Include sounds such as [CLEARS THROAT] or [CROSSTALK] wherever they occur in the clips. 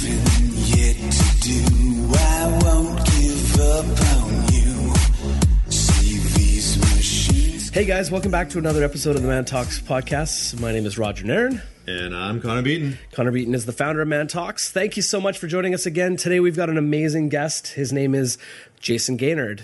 Hey guys, welcome back to another episode of the Man Talks podcast. My name is Roger Nairn. And I'm Connor Beaton. Connor Beaton is the founder of Man Talks. Thank you so much for joining us again. Today we've got an amazing guest. His name is Jayson Gaynor.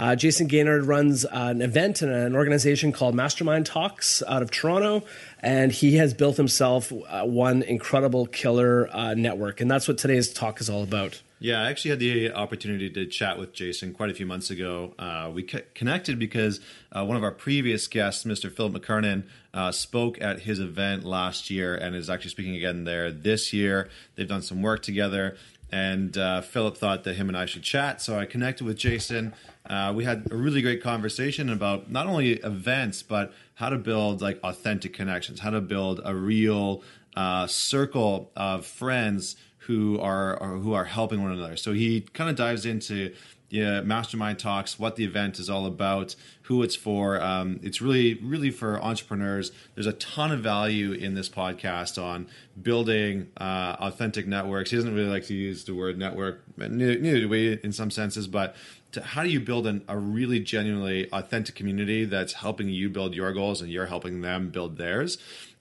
Uh, Jayson Gaynor runs an event and an organization called Mastermind Talks out of Toronto, and he has built himself uh, one incredible killer uh, network. And that's what today's talk is all about. Yeah, I actually had the opportunity to chat with Jayson quite a few months ago. Uh, we c- connected because uh, one of our previous guests, Mr. Philip McKernan, uh, spoke at his event last year and is actually speaking again there this year. They've done some work together, and uh, Philip thought that him and I should chat. So I connected with Jayson. Uh, we had a really great conversation about not only events, but how to build like authentic connections, how to build a real uh, circle of friends who are, are who are helping one another. So he kind of dives into yeah, mastermind talks, what the event is all about, who it's for. Um, it's really, really for entrepreneurs. There's a ton of value in this podcast on building uh, authentic networks. He doesn't really like to use the word network, neither, do we in some senses, but to, how do you build an, a really genuinely authentic community that's helping you build your goals and you're helping them build theirs?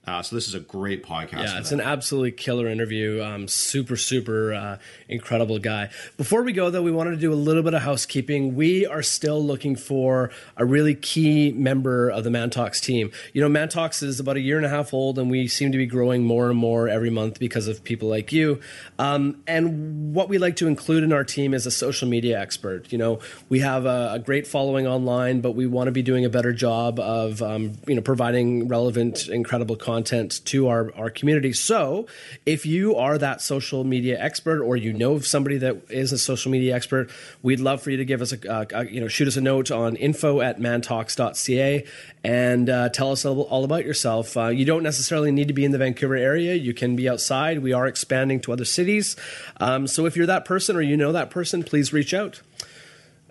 Uh, so this is a great podcast. Yeah, it's an absolutely killer interview. Um, super, super uh, incredible guy. Before we go, though, we wanted to do a little bit of housekeeping. We are still looking for a really key member of the Man Talks team. You know, Man Talks is about a year and a half old, and we seem to be growing more and more every month because of people like you. Um, and what we like to include in our team is a social media expert. You know, we have a, a great following online, but we want to be doing a better job of um, you know providing relevant, incredible content to our, our community. So if you are that social media expert or you know somebody that is a social media expert, we'd love for you to give us a, you know, shoot us a note on info at mantalks.ca and uh, tell us all, all about yourself. Uh, you don't necessarily need to be in the Vancouver area. You can be outside. We are expanding to other cities. Um, so if you're that person or you know that person, please reach out.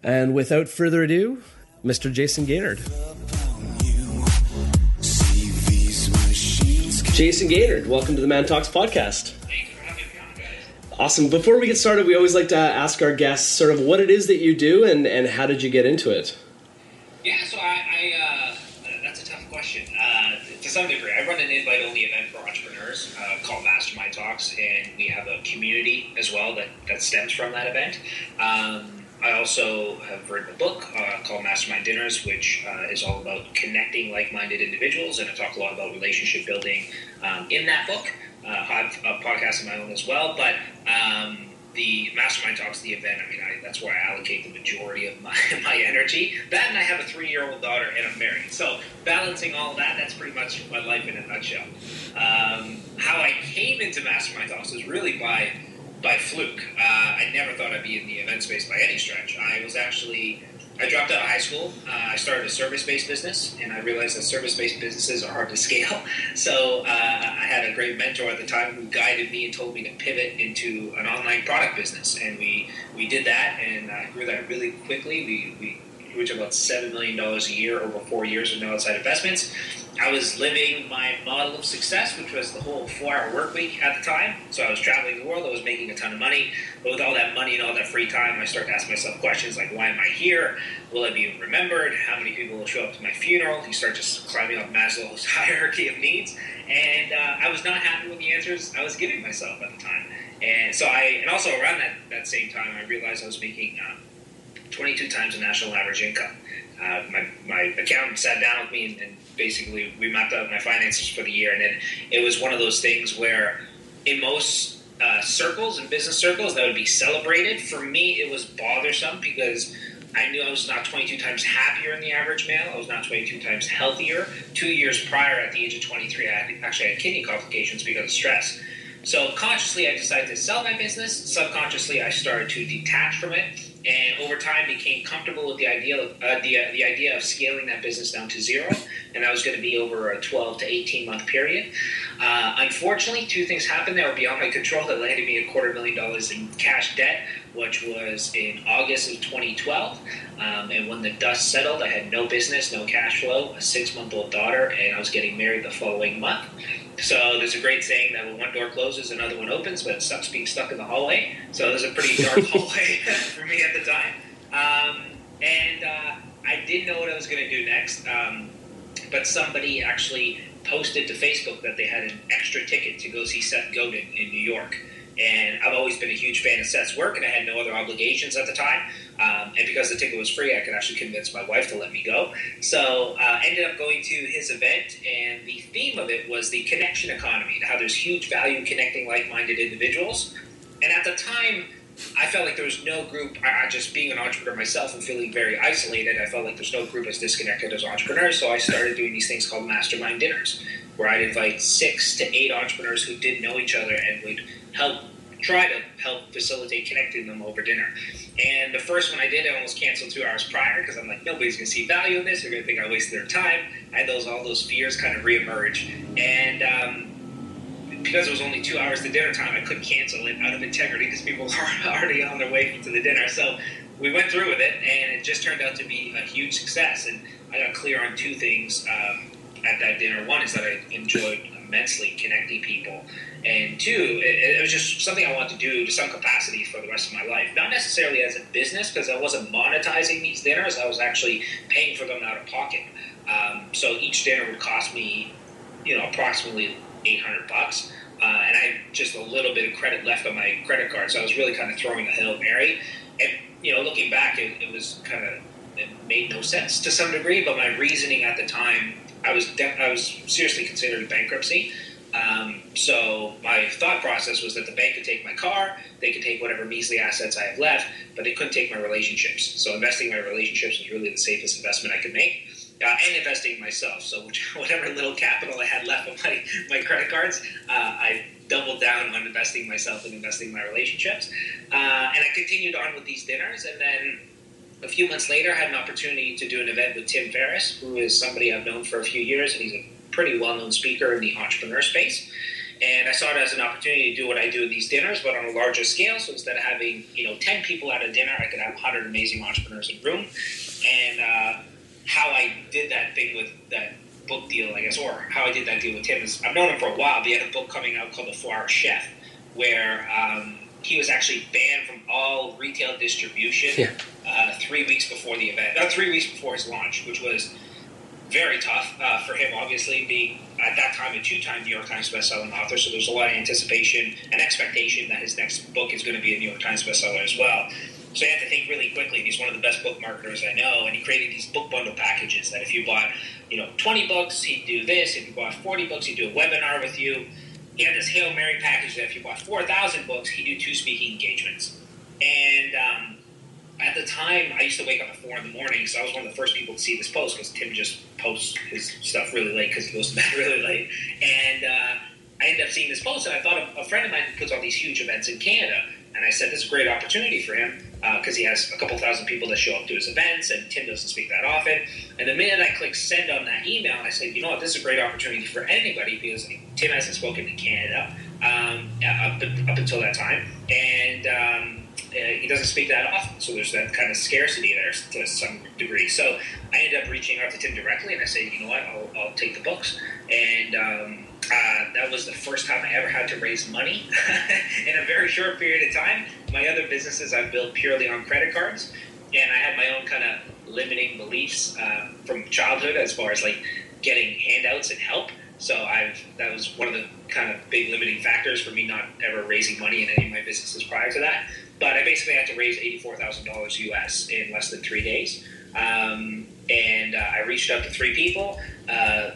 And without further ado, Mr. Jayson Gaynor. Jayson Gaynor, welcome to the Man Talks podcast. Thanks for having me on. Awesome. Before we get started, we always like to ask our guests sort of what it is that you do and, and how did you get into it? Yeah, so I, I uh, that's a tough question. Uh, to some degree, I run an invite-only event for entrepreneurs uh, called Mastermind Talks, and we have a community as well that, that stems from that event. Um, I also have written a book uh, called Mastermind Dinners, which uh, is all about connecting like-minded individuals, and I talk a lot about relationship building um, in that book. Uh, I have a podcast of my own as well, but um, the Mastermind Talks, the event, I mean, I, that's where I allocate the majority of my, [LAUGHS] my energy. That and I have a three-year-old daughter and I'm married. So balancing all that, that's pretty much my life in a nutshell. Um, how I came into Mastermind Talks is really by by fluke. Uh, I never thought I'd be in the event space by any stretch. I was actually, I dropped out of high school. Uh, I started a service-based business, and I realized that service-based businesses are hard to scale. [LAUGHS] So uh, I had a great mentor at the time who guided me and told me to pivot into an online product business, and we we did that, and I grew that really quickly. We we grew to about seven million dollars a year over four years with no outside investments. I was living my model of success, which was the whole four-hour work week at the time. So I was traveling the world. I was making a ton of money, but with all that money and all that free time, I started to ask myself questions like, "Why am I here? Will I be remembered? How many people will show up to my funeral?" You start just climbing up Maslow's [LAUGHS] hierarchy of needs, and uh, I was not happy with the answers I was giving myself at the time. And so I, and also around that, that same time, I realized I was making um, 22 times the national average income. Uh, my, my accountant sat down with me and, and basically we mapped out my finances for the year. And it, it was one of those things where in most uh, circles and business circles that would be celebrated. For me, it was bothersome because I knew I was not 22 times happier than the average male. I was not 22 times healthier. Two years prior, at the age of 23, I had, actually had kidney complications because of stress. So consciously, I decided to sell my business. Subconsciously, I started to detach from it, and over time, became comfortable with the idea of uh, the uh, the idea of scaling that business down to zero, and that was going to be over a 12 to 18 month period. Uh, unfortunately, two things happened that were beyond my control that landed me a quarter million dollars in cash debt, which was in August of 2012. Um, and when the dust settled, I had no business, no cash flow, a six month old daughter, and I was getting married the following month. So there's a great saying that when one door closes, another one opens, but it sucks being stuck in the hallway. So there's a pretty dark [LAUGHS] hallway [LAUGHS] for me at the time. Um, and uh, I didn't know what I was going to do next. Um, but somebody actually posted to Facebook that they had an extra ticket to go see Seth Godin in New York. And I've always been a huge fan of Seth's work, and I had no other obligations at the time. Um, and because the ticket was free, I could actually convince my wife to let me go. So uh, ended up going to his event, and the theme of it was the connection economy, and how there's huge value connecting like-minded individuals. And at the time, I felt like there was no group. I, just being an entrepreneur myself and feeling very isolated, I felt like there's no group as disconnected as entrepreneurs. So I started doing these things called mastermind dinners, where I'd invite six to eight entrepreneurs who didn't know each other and would help try to help facilitate connecting them over dinner. And the first one I did, I almost canceled two hours prior because I'm like, nobody's going to see value in this. They're going to think I wasted their time. I had those all those fears kind of reemerge, and um, because it was only two hours to dinner time, I couldn't cancel it out of integrity because people [LAUGHS] are already on their way to the dinner. So we went through with it, and it just turned out to be a huge success. And I got clear on two things um, at that dinner. One is that I enjoyed immensely connecting people and two, it, it, was just something I wanted to do to some capacity for the rest of my life. Not necessarily as a business, because I wasn't monetizing these dinners. I was actually paying for them out of pocket. Um, so each dinner would cost me, you know, approximately 800 bucks. Uh, and I had just a little bit of credit left on my credit card. So I was really kind of throwing a Hail Mary. And, you know, looking back, it, it was kind of, it made no sense to some degree. But my reasoning at the time, I was, de- I was seriously considering bankruptcy. Um, so my thought process was that the bank could take my car, they could take whatever measly assets I have left, but they couldn't take my relationships. So investing in my relationships was really the safest investment I could make. Uh, and investing in myself. So [LAUGHS] whatever little capital I had left on my, my credit cards, uh, I doubled down on investing myself and investing in my relationships. Uh, and I continued on with these dinners. And then a few months later, I had an opportunity to do an event with Tim Ferriss, who is somebody I've known for a few years, and he's a pretty well known speaker in the entrepreneur space. And I saw it as an opportunity to do what I do in these dinners, but on a larger scale. So instead of having you know ten people at a dinner, I could have hundred amazing entrepreneurs in the room. And uh, how I did that thing with that book deal, I guess, or how I did that deal with Tim is I've known him for a while. But he had a book coming out called The Four Hour Chef, where um, he was actually banned from all retail distribution yeah. uh, three weeks before the event, not three weeks before his launch, which was very tough uh, for him, obviously, being at that time a two time New York Times bestselling author. So there's a lot of anticipation and expectation that his next book is going to be a New York Times bestseller as well. So you have to think really quickly. He's one of the best book marketers I know, and he created these book bundle packages that if you bought, you know, 20 books, he'd do this. If you bought 40 books, he'd do a webinar with you. He had this Hail Mary package that if you bought 4,000 books, he'd do two speaking engagements. And um, at the time, I used to wake up at four in the morning, so I was one of the first people to see this post because Tim just posts his stuff really late because he goes to bed [LAUGHS] really late. And uh, I ended up seeing this post, and I thought of a friend of mine who puts all these huge events in Canada. And I said, this is a great opportunity for him because uh, he has a couple thousand people that show up to his events, and Tim doesn't speak that often. And the minute I clicked send on that email, I said, you know what, this is a great opportunity for anybody because Tim hasn't spoken in Canada um, up, up until that time. And um, uh, he doesn't speak that often, so there's that kind of scarcity there to some degree. So I ended up reaching out to Tim directly, and I said, you know what, I'll, I'll take the books. And um, uh, that was the first time I ever had to raise money [LAUGHS] in a very short period of time. My other businesses I've built purely on credit cards, and I had my own kind of limiting beliefs uh, from childhood as far as like getting handouts and help. So I've that was one of the kind of big limiting factors for me not ever raising money in any of my businesses prior to that. But I basically had to raise eighty-four thousand dollars US in less than three days. Um, and uh, I reached out to three people. Uh, uh,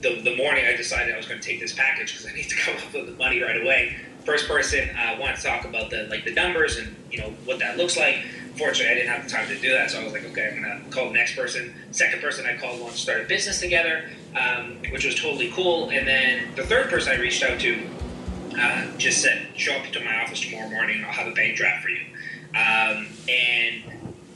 the, the morning I decided I was going to take this package because I need to [LAUGHS] come up with the money right away. First person uh, wanted to talk about the like the numbers and you know what that looks like. Fortunately, I didn't have the time to do that, so I was like, okay, I'm going to call the next person. Second person I called wanted to start a business together, um, which was totally cool. And then the third person I reached out to uh, just said, show up to my office tomorrow morning and I'll have a bank draft for you. Um, and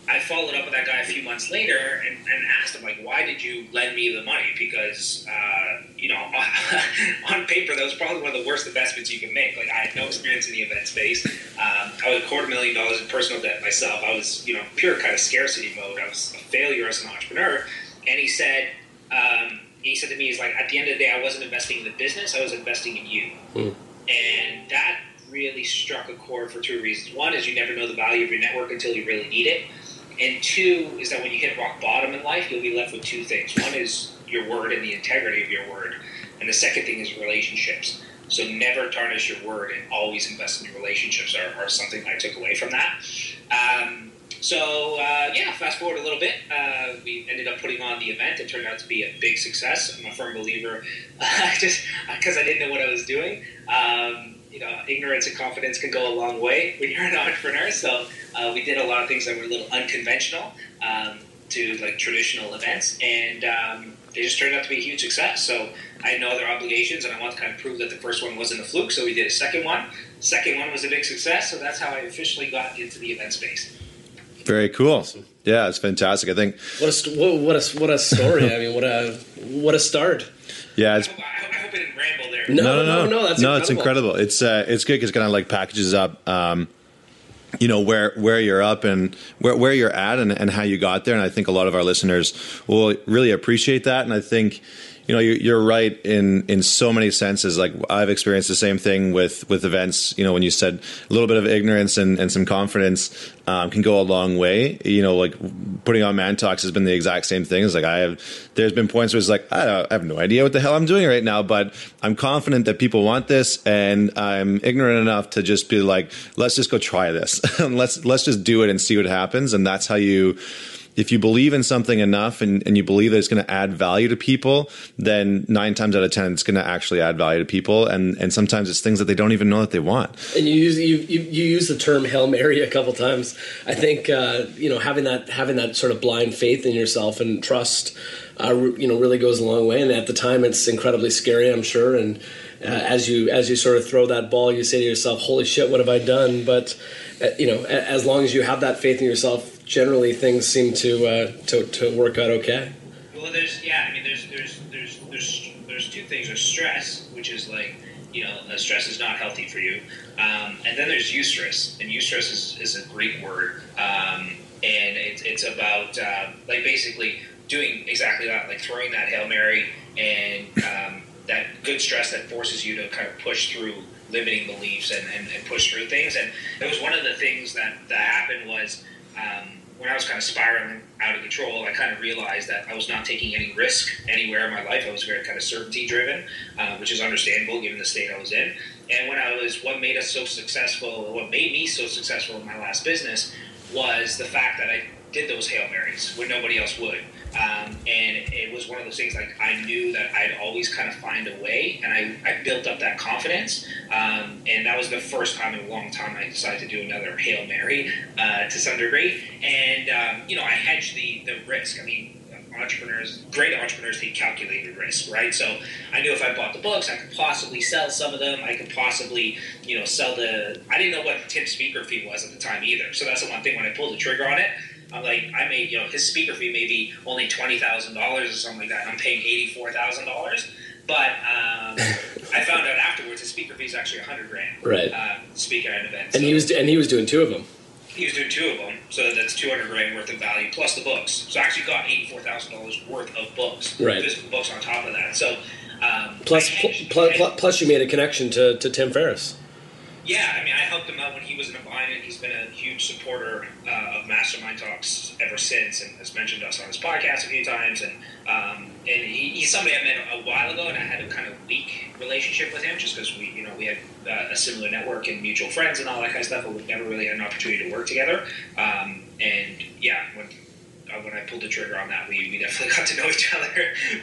I followed up with that guy a few months later and, and, asked him, like, why did you lend me the money? Because, uh, you know, [LAUGHS] on paper, that was probably one of the worst investments you can make. Like, I had no experience in the event space. Um, I was a quarter million dollars in personal debt myself. I was, you know, pure kind of scarcity mode. I was a failure as an entrepreneur. And he said, um, he said to me, "Is like at the end of the day, I wasn't investing in the business; I was investing in you." Mm. And that really struck a chord for two reasons. One is you never know the value of your network until you really need it, and two is that when you hit rock bottom in life, you'll be left with two things. One is your word and the integrity of your word, and the second thing is relationships. So never tarnish your word and always invest in your relationships are, are something I took away from that. Um, so uh, yeah, fast forward a little bit, uh, we ended up putting on the event. It turned out to be a big success. I'm a firm believer, [LAUGHS] just because I didn't know what I was doing. Um, you know, ignorance and confidence can go a long way when you're an [LAUGHS] entrepreneur. So uh, we did a lot of things that were a little unconventional um, to like traditional events, and um, they just turned out to be a huge success. So I had no other obligations, and I want to kind of prove that the first one wasn't a fluke. So we did a second one. Second one was a big success. So that's how I officially got into the event space. Very cool. Yeah, it's fantastic. I think. What a st- what, what a what a story! I mean, what a what a start. Yeah, it's there. No, no, no, no, that's no. It's incredible. incredible. It's uh, it's good because kind of like packages up, um, you know, where where you're up and where where you're at and, and how you got there. And I think a lot of our listeners will really appreciate that. And I think. You know, you're, right in in so many senses. Like I've experienced the same thing with with events. You know, when you said a little bit of ignorance and, and some confidence um, can go a long way. You know, like putting on Man Talks has been the exact same thing. It's like I have. There's been points where it's like I, I have no idea what the hell I'm doing right now, but I'm confident that people want this, and I'm ignorant enough to just be like, let's just go try this. [LAUGHS] let's let's just do it and see what happens. And that's how you if you believe in something enough and, and you believe that it's going to add value to people, then nine times out of ten, it's going to actually add value to people. And and sometimes it's things that they don't even know that they want. And you use you, you, you use the term hail mary a couple times. I think uh, you know having that having that sort of blind faith in yourself and trust, uh, you know, really goes a long way. And at the time, it's incredibly scary, I'm sure. And uh, as you as you sort of throw that ball, you say to yourself, "Holy shit, what have I done?" But uh, you know, as long as you have that faith in yourself, generally things seem to uh, to, to work out okay. Well, there's yeah. I mean, there's there's there's there's there's two things. There's stress, which is like you know, stress is not healthy for you, um, and then there's eustress, and eustress is, is a Greek word, um, and it's it's about uh, like basically doing exactly that, like throwing that hail mary and um, that good stress that forces you to kind of push through limiting beliefs and, and, and push through things. And it was one of the things that that happened was. Um, when I was kind of spiraling out of control, I kind of realized that I was not taking any risk anywhere in my life. I was very kind of certainty driven, uh, which is understandable given the state I was in. And when I was, what made us so successful, what made me so successful in my last business was the fact that I did those Hail Marys when nobody else would. Um, and it was one of those things like I knew that I'd always kind of find a way, and I, I built up that confidence. Um, and that was the first time in a long time I decided to do another Hail Mary uh, to some degree. And, um, you know, I hedged the, the risk. I mean, entrepreneurs, great entrepreneurs take calculated risk, right? So I knew if I bought the books, I could possibly sell some of them. I could possibly, you know, sell the. I didn't know what Tim's speaker fee was at the time either. So that's the one thing when I pulled the trigger on it. I'm like, I made, you know, his speaker fee may be only twenty thousand dollars or something like that. And I'm paying eighty four thousand dollars. But um, I found out afterwards his speaker fee is actually a hundred grand. Right. Uh, speaking at an event. And So- he was and he was doing two of them. he was doing two of them, so that's two hundred grand worth of value plus the books. So I actually got eighty four thousand dollars worth of books, Right. physical books on top of that. So um, Plus, pl- pl- pl- plus, you made a connection to, to Tim Ferriss. Yeah, I mean, I helped him out when he was in a bind, and he's been a huge supporter uh, of Mastermind Talks ever since, and has mentioned us on his podcast a few times. And um, and he, he's somebody I met a while ago, and I had a kind of weak relationship with him, just because we, you know, we had uh, a similar network and mutual friends and all that kind of stuff, but we never really had an opportunity to work together. Um, and yeah, when uh, when I pulled the trigger on that, we, we definitely [LAUGHS] got to know each other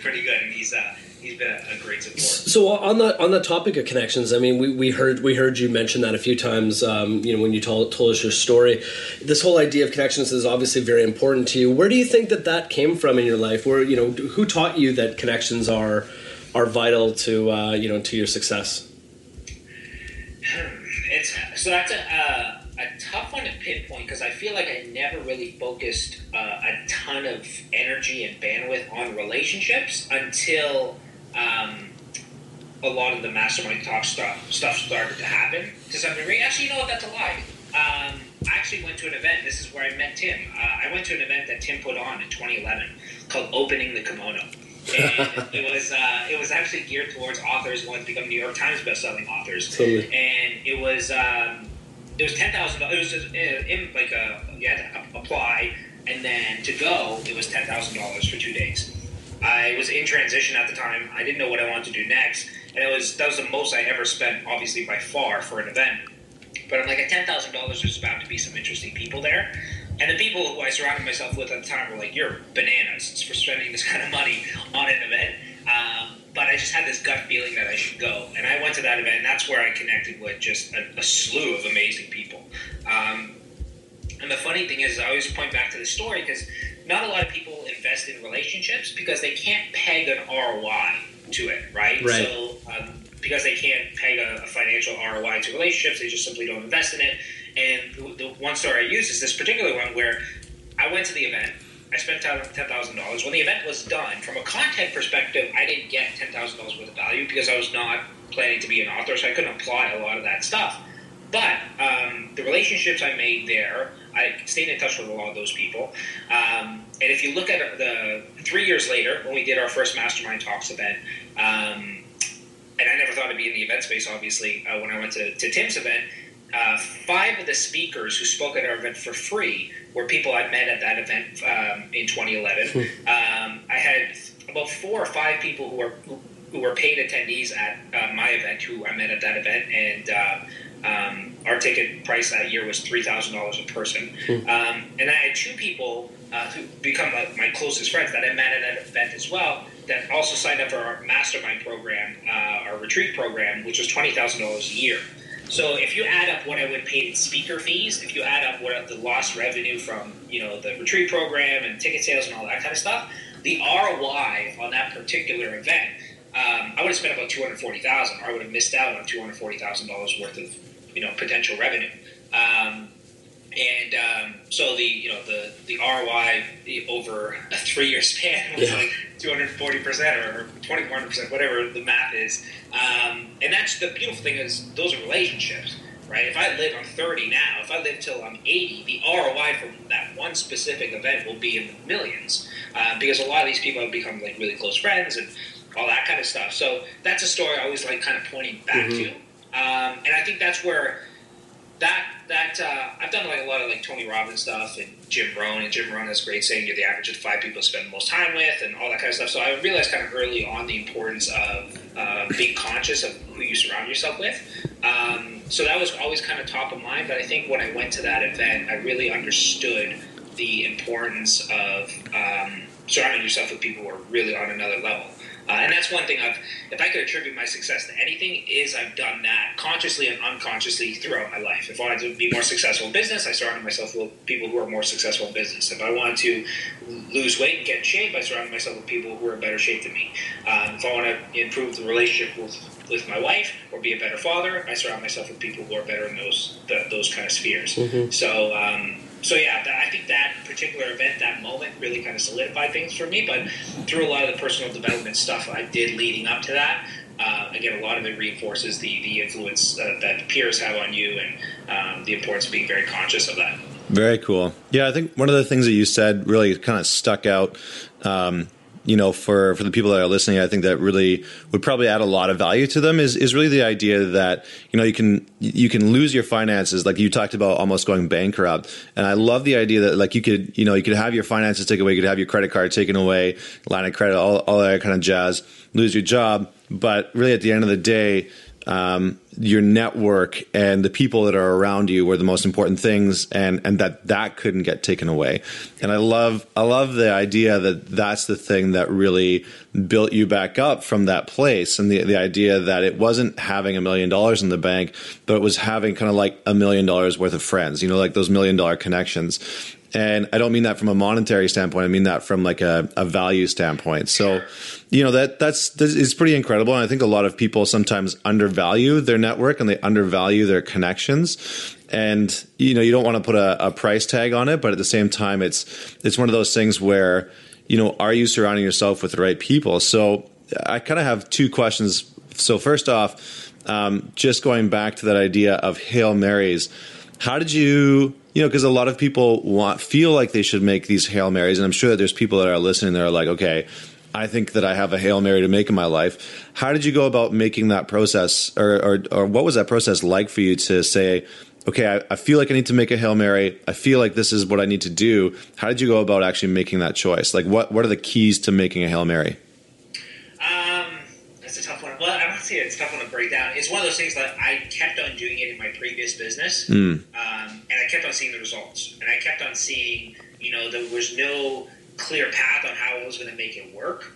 pretty good, and he's uh, he's been a, a great support. So on the on the topic of connections, I mean, we, we heard we heard you mention that a few times. Um, you know, when you told told us your story, this whole idea of connections is obviously very important to you. Where do you think that that came from in your life? Where you know, who taught you that connections are are vital to uh, you know to your success? [SIGHS] It's so that's a, uh, a tough one to pinpoint because I feel like I never really focused uh, a ton of energy and bandwidth on relationships until um, a lot of the mastermind talk stuff stuff started to happen to some degree. Actually, you know what? That's a lie. Um, I actually went to an event. This is where I met Tim. Uh, I went to an event that Tim put on in 2011 called Opening the Kimono. and [LAUGHS] it was uh, it was actually geared towards authors wanting to become New York Times bestselling authors. Totally. And it was um, it was ten thousand dollars. It was just, uh, in like a you had to apply, and then to go it was ten thousand dollars for two days. I was in transition at the time. I didn't know what I wanted to do next, and it was that was the most I ever spent, obviously by far, for an event. But I'm like, at ten thousand dollars, there's bound to be some interesting people there. And the people who I surrounded myself with at the time were like, "You're bananas for spending this kind of money on an event." Um, but I just had this gut feeling that I should go, and I went to that event. and That's where I connected with just a, a slew of amazing people. Um, and the funny thing is, I always point back to the story because not a lot of people invest in relationships because they can't peg an ROI to it, right? Right. So um, because they can't peg a, a financial ROI to relationships, they just simply don't invest in it. And the, the one story I use is this particular one where I went to the event. I spent ten thousand dollars. When the event was done, from a content perspective, I didn't get ten thousand dollars worth of value because I was not planning to be an author, so I couldn't apply a lot of that stuff. But um, the relationships I made there, I stayed in touch with a lot of those people. Um, and if you look at the three years later, when we did our first Mastermind Talks event, um, and I never thought to be in the event space, obviously, uh, when I went to, to Tim's event, uh, five of the speakers who spoke at our event for free were people I met at that event um, in 2011. um, I had about four or five people who were who, who were paid attendees at uh, my event who I met at that event, and uh, um, our ticket price that year was three thousand dollars a person. Um, and I had two people uh, who become like my closest friends that I met at that event as well. That also signed up for our mastermind program, uh, our retreat program, which was twenty thousand dollars a year. So if you add up what I would pay in speaker fees, if you add up what the lost revenue from you know the retreat program and ticket sales and all that kind of stuff, the ROI on that particular event, um, I would have spent about two hundred forty thousand, or I would have missed out on two hundred forty thousand dollars worth of you know potential revenue. Um, and um, so the you know the the ROI over a three year span was Yeah. like two hundred forty percent or twenty one percent, whatever the math is. Um, and that's the beautiful thing is those are relationships, right? If I live, I'm thirty now. If I live till I'm eighty, the ROI from that one specific event will be in the millions uh, because a lot of these people have become like really close friends and all that kind of stuff. So that's a story I always like kind of pointing back to, um, and I think that's where that that uh, I've done like a lot of like Tony Robbins stuff and Jim Rohn, and Jim Rohn has great saying: "You're the average of the five people you spend the most time with," and all that kind of stuff. So I realized kind of early on the importance of uh, being conscious of who you surround yourself with. Um, so that was always kind of top of mind. But I think when I went to that event, I really understood the importance of um, surrounding yourself with people who are really on another level. Uh, and that's one thing I've, if I could attribute my success to anything, is I've done that consciously and unconsciously throughout my life. If I wanted to be more successful in business, I surrounded myself with people who are more successful in business. If I wanted to lose weight and get in shape, I surrounded myself with people who are in better shape than me. Um, if I want to improve the relationship with, with my wife or be a better father, I surround myself with people who are better in those the, those kind of spheres. So. Um, so yeah, I think that particular event, that moment, really kind of solidified things for me. But through a lot of the personal development stuff I did leading up to that, uh, again, a lot of it reinforces the the influence uh, that peers have on you and um, the importance of being very conscious of that. Very cool. Yeah, I think one of the things that you said really kind of stuck out. Um, you know, for for the people that are listening, I think that really would probably add a lot of value to them. Is is really the idea that you know you can you can lose your finances, like you talked about, almost going bankrupt. And I love the idea that like you could you know you could have your finances taken away, you could have your credit card taken away, line of credit, all all that kind of jazz, lose your job, but really at the end of the day um, your network and the people that are around you were the most important things, and and that that couldn't get taken away. And I love I love the idea that that's the thing that really built you back up from that place, and the the idea that it wasn't having a million dollars in the bank, but it was having kind of like a million dollars worth of friends. You know, like those million dollar connections. And I don't mean that from a monetary standpoint. I mean that from like a, a value standpoint. So, you know that that's that is pretty incredible. And I think a lot of people sometimes undervalue their network and they undervalue their connections. And you know you don't want to put a, a price tag on it, but at the same time, it's it's one of those things where you know are you surrounding yourself with the right people? So I kind of have two questions. So first off, um, just going back to that idea of hail marys, how did you you know because a lot of people want feel like they should make these hail marys and i'm sure that there's people that are listening that are like okay I think that I have a Hail Mary to make in my life. How did you go about making that process, or, or, or what was that process like for you to say, okay, I, I, feel like I need to make a Hail Mary. I feel like this is what I need to do. How did you go about actually making that choice? Like, what, what are the keys to making a Hail Mary? Um, that's a tough one. Well, I don't say it's a tough one to break down. It's one of those things that I kept on doing it in my previous business, mm. um, and I kept on seeing the results. And I kept on seeing, you know, there was no clear path on how I was going to make it work.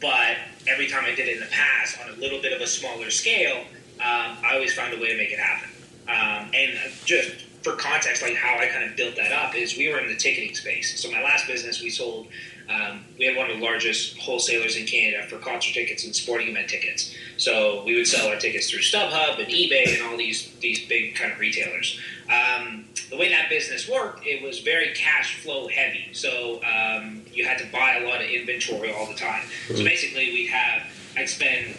But every time I did it in the past, on a little bit of a smaller scale, um, I always found a way to make it happen. Um, and just for context, like how I kind of built that up is we were in the ticketing space. So my last business, we sold. Um, we had one of the largest wholesalers in Canada for concert tickets and sporting event tickets. So we would sell our tickets through StubHub and eBay and all these these big kind of retailers. Um, the way that business worked, it was very cash flow heavy. So um, you had to buy a lot of inventory all the time. So Mm-hmm. basically, we'd have I'd spend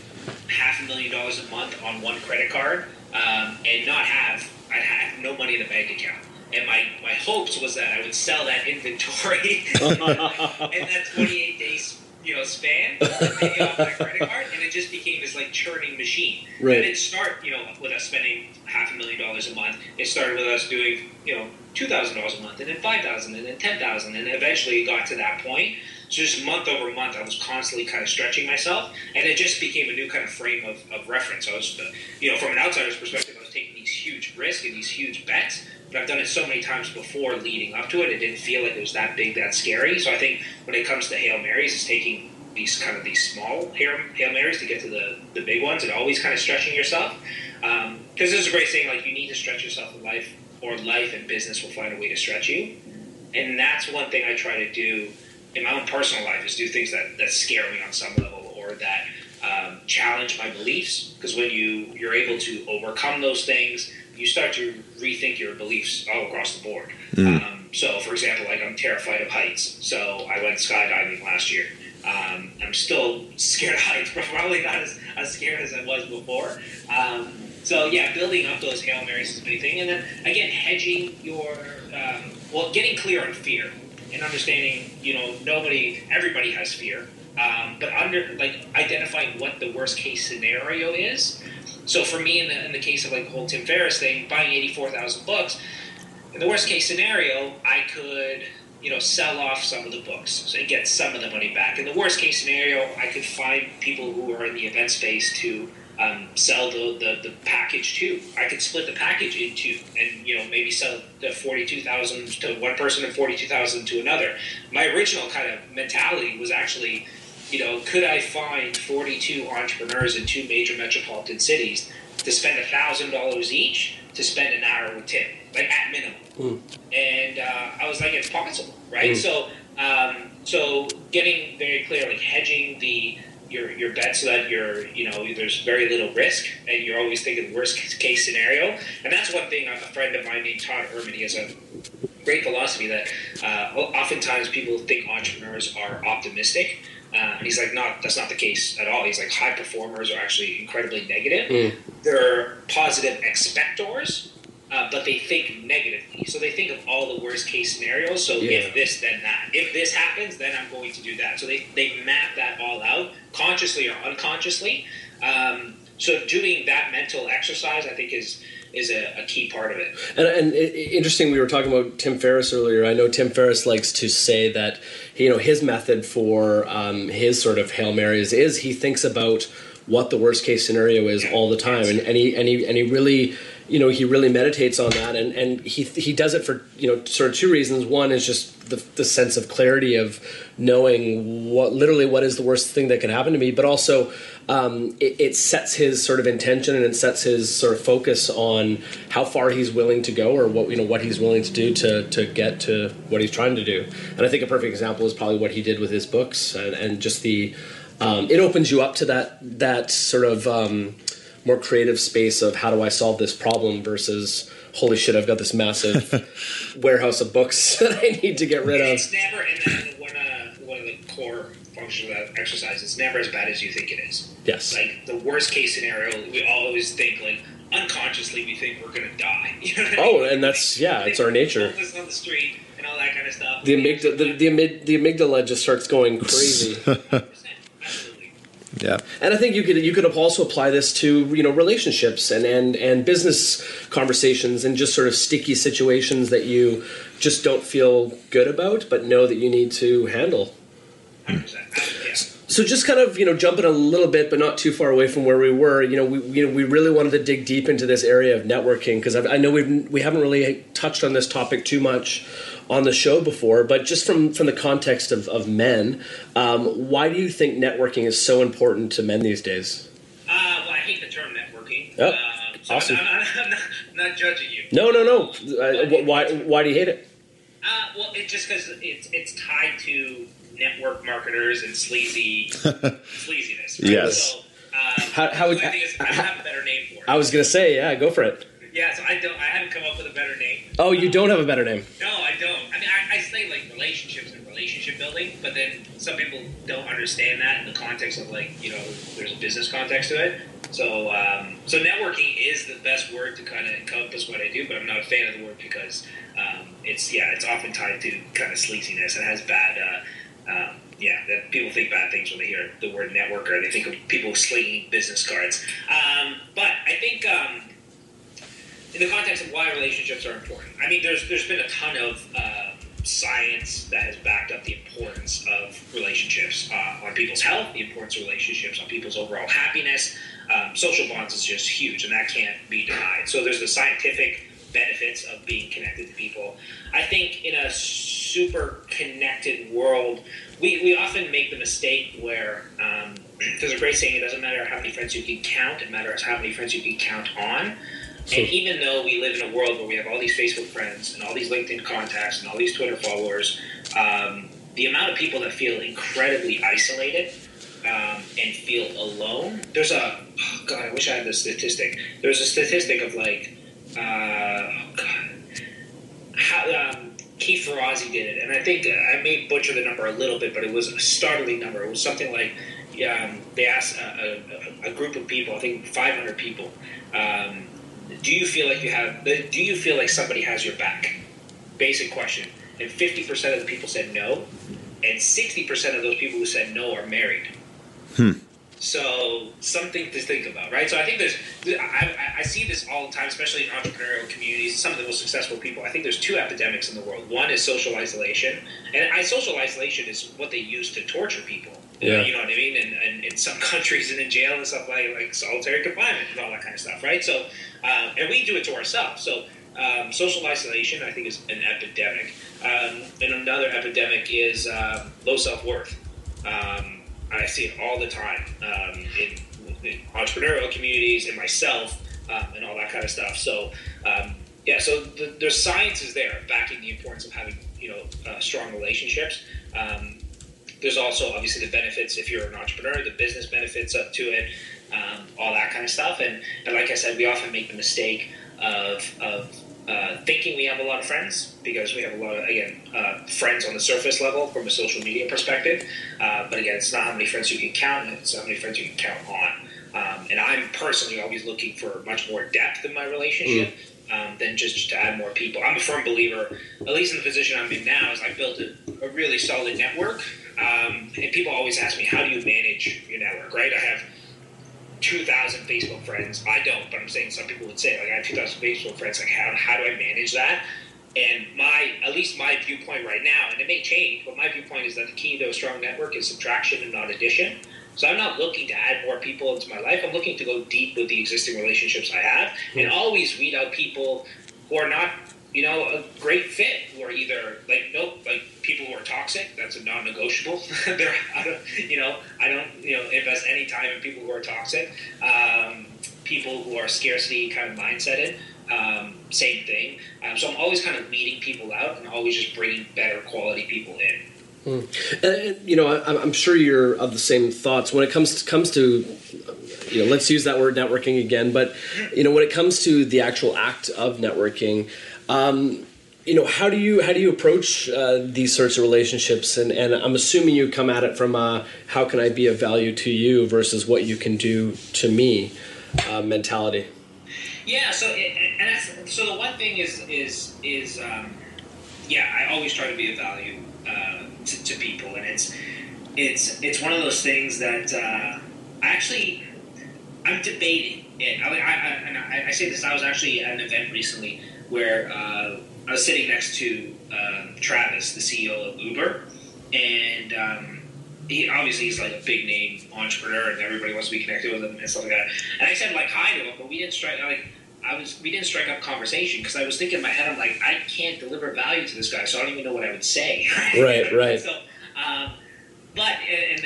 half a million dollars a month on one credit card um, and not have I'd have no money in the bank account. And my, my hopes was that I would sell that [LAUGHS] inventory [LAUGHS] [LAUGHS] in that 28 days you know span, [LAUGHS] pay off my credit card, and it just became this like churning machine. Right. And it start you know with us spending half a million dollars a month. It started with us doing you know two thousand dollars a month, and then five thousand, and then ten thousand, and eventually it got to that point. So just month over month, I was constantly kind of stretching myself, and it just became a new kind of frame of, of reference. I was, uh, you know, from an outsider's perspective, I was taking these huge risks and these huge bets, but I've done it so many times before leading up to it, it didn't feel like it was that big, that scary. So I think when it comes to Hail Marys, it's taking these kind of these small Hail, Marys to get to the, the big ones and always kind of stretching yourself. Because there's a great saying, like, you need to stretch yourself in life, or life and business will find a way to stretch you. And that's one thing I try to do in my own personal life is do things that, that scare me on some level or that um, challenge my beliefs. Because when you you're able to overcome those things, you start to rethink your beliefs all across the board. Um, so, for example, like I'm terrified of heights, so I went skydiving last year. Um, I'm still scared of heights, [LAUGHS] but probably not as, as scared as I was before. Um, so yeah, building up those hail marys is a big thing, and then again, hedging your um, well, getting clear on fear and understanding. You know, nobody, everybody has fear, um, but under like identifying what the worst case scenario is. So for me, in the, in the case of like the whole Tim Ferriss thing, buying eighty four thousand books, in the worst case scenario, I could you know sell off some of the books so I get some of the money back. In the worst case scenario, I could find people who are in the event space to um, sell the, the, the package too. I could split the package into and you know maybe sell the forty two thousand to one person and forty two thousand to another. My original kind of mentality was actually, you know, could I find forty two entrepreneurs in two major metropolitan cities to spend thousand dollars each to spend an hour with Tim, like at minimum. And uh, I was like, it's possible, right? So, um, so getting very clear, like hedging the your your bet so that you're you know there's very little risk and you're always thinking worst case scenario. And that's one thing. A friend of mine named Todd Herman, he has a great philosophy that uh, oftentimes people think entrepreneurs are optimistic. Uh, he's like, not that's not the case at all. He's like, high performers are actually incredibly negative. They're positive expectors, uh, but they think negatively. So they think of all the worst case scenarios. So Yeah. if this, then that. If this happens, then I'm going to do that. So they, they map that all out, consciously or unconsciously. Um, so doing that mental exercise, I think, is is a, a key part of it. And, and it, interesting, we were talking about Tim Ferriss earlier. I know Tim Ferriss likes to say that you know his method for um, his sort of hail marys is he thinks about what the worst case scenario is all the time, and, and he and he and he really you know he really meditates on that, and and he he does it for you know sort of two reasons. One is just the, the sense of clarity of knowing what literally what is the worst thing that can happen to me, but also um, it, it sets his sort of intention and it sets his sort of focus on how far he's willing to go or what you know what he's willing to do to to get to what he's trying to do. And I think a perfect example is probably what he did with his books and, and just the um, it opens you up to that that sort of um, more creative space of how do I solve this problem versus holy shit I've got this massive [LAUGHS] warehouse of books [LAUGHS] that I need to get rid of. It's never, and then one, uh, one of the core functions of exercise, it's never as bad as you think it is. Yes. Like the worst case scenario, we always think like unconsciously we think we're gonna die. [LAUGHS] You know what I Oh, mean? and that's- yeah, it's our [LAUGHS] nature. On the street and all that kind of stuff. The amygdala, the, the, amid, the amygdala just starts going [LAUGHS] crazy. Yeah. And I think you could you could also apply this to you know relationships and and and business conversations and just sort of sticky situations that you just don't feel good about, but know that you need to handle. 100%. Yeah. So just kind of you know jumping a little bit, but not too far away from where we were. You know, we you know we really wanted to dig deep into this area of networking because I know we've we haven't really touched on this topic too much on the show before. But just from from the context of of men, um, why do you think networking is so important to men these days? Uh, well, I hate the term networking. Oh, um, so awesome. I'm, I'm, [LAUGHS] I'm, not, I'm not judging you. No, no, no. Uh, why why do you hate it? Uh, well, it's just because it's it's tied to network marketers and sleazy [LAUGHS] sleaziness. Right? Yes. So, um, How- how would- I think it's, I have a better name for it. I was gonna say, yeah, go for it. yeah, so I don't. I haven't come up with a better name. Oh, you don't have a better name. No, I don't. I mean, I, I say like relationships and relationship building, but then some people don't understand that in the context of like you know, there's a business context to it. So, um, so networking is the best word to kind of encompass what I do, but I'm not a fan of the word because um, it's yeah, it's often tied to kind of sleaziness. It has bad. Uh, um, yeah, that people think bad things when they hear the word networker. They think of people slinging business cards. Um, but I think um, in the context of why relationships are important. I mean, there's there's been a ton of uh, science that has backed up the importance of relationships uh, on people's health, the importance of relationships on people's overall happiness. Um, social bonds is just huge, and that can't be denied. So there's the scientific benefits of being connected to people. I think in a super connected world, we, we often make the mistake where um, [CLEARS THROAT] there's a great saying: it doesn't matter how many friends you can count; it matters how many friends you can count on. And even though we live in a world where we have all these Facebook friends and all these LinkedIn contacts and all these Twitter followers, um, the amount of people that feel incredibly isolated um, and feel alone. There's a oh God, I wish I had the statistic. There's a statistic of like, uh, oh God, how, um, Keith Ferrazzi did it, and I think I may butcher the number a little bit, but it was a startling number. It was something like um, they asked a, a, a group of people, I think 500 people, um, do you feel like you have? Do you feel like somebody has your back? Basic question. And 50% of the people said no, and 60% of those people who said no are married. So something to think about, right? So I think there's, I, I- see this all the time, especially in entrepreneurial communities. Some of the most successful people. I think there's two epidemics in the world. One is social isolation, and I, social isolation is what they use to torture people. Yeah. You know what I mean? And, and in some [LAUGHS] countries and in jail and stuff like like solitary confinement and all that kind of stuff, right? So, um, and we do it to ourselves. So. Um, social isolation, I think, is an epidemic. Um, and another epidemic is um, low self worth. Um, I see it all the time um, in, in entrepreneurial communities, and myself, um, and all that kind of stuff. So, um, yeah, so the, there's science is there backing the importance of having you know uh, strong relationships. Um, there's also obviously the benefits if you're an entrepreneur, the business benefits up to it, um, all that kind of stuff. And, and like I said, we often make the mistake of, of uh, thinking we have a lot of friends because we have a lot of again uh, friends on the surface level from a social media perspective. Uh, but again, it's not how many friends you can count; it's how many friends you can count on. Um, and I'm personally always looking for much more depth in my relationship. Um, than just to add more people. I'm a firm believer, at least in the position I'm in now, is I built a, a really solid network. Um, and people always ask me, how do you manage your network, right? I have 2,000 Facebook friends. I don't, but I'm saying some people would say, like, I have 2,000 Facebook friends. Like, how, how do I manage that? And my, at least my viewpoint right now, and it may change, but my viewpoint is that the key to a strong network is subtraction and not addition. So I'm not looking to add more people into my life. I'm looking to go deep with the existing relationships I have, and hmm. always weed out people who are not, you know, a great fit. Who are either like nope, like people who are toxic. That's a non-negotiable. [LAUGHS] They're, I don't, you know, I don't, you know, invest any time in people who are toxic. Um, people who are scarcity kind of mindseted. Um, same thing. Um, so I'm always kind of weeding people out and always just bringing better quality people in. And, and, you know, I, I'm sure you're of the same thoughts when it comes to, comes to, you know, let's use that word networking again. But you know, when it comes to the actual act of networking, um, you know, how do you how do you approach uh, these sorts of relationships? And, and I'm assuming you come at it from how can I be of value to you versus what you can do to me uh, mentality. Yeah. So it, and that's, so the one thing is is is um, yeah, I always try to be of value uh, to, to people, and it's it's it's one of those things that uh, I actually, I'm debating it. I, I, I, I say this. I was actually at an event recently where uh, I was sitting next to uh, Travis, the CEO of Uber, and um, he obviously he's like a big name entrepreneur, and everybody wants to be connected with him and stuff like that. And I said like hi to him, but we didn't strike like. I was we didn't strike up conversation because I was thinking in my head I'm like I can't deliver value to this guy so I don't even know what I would say [LAUGHS] Right, right. so um, but and,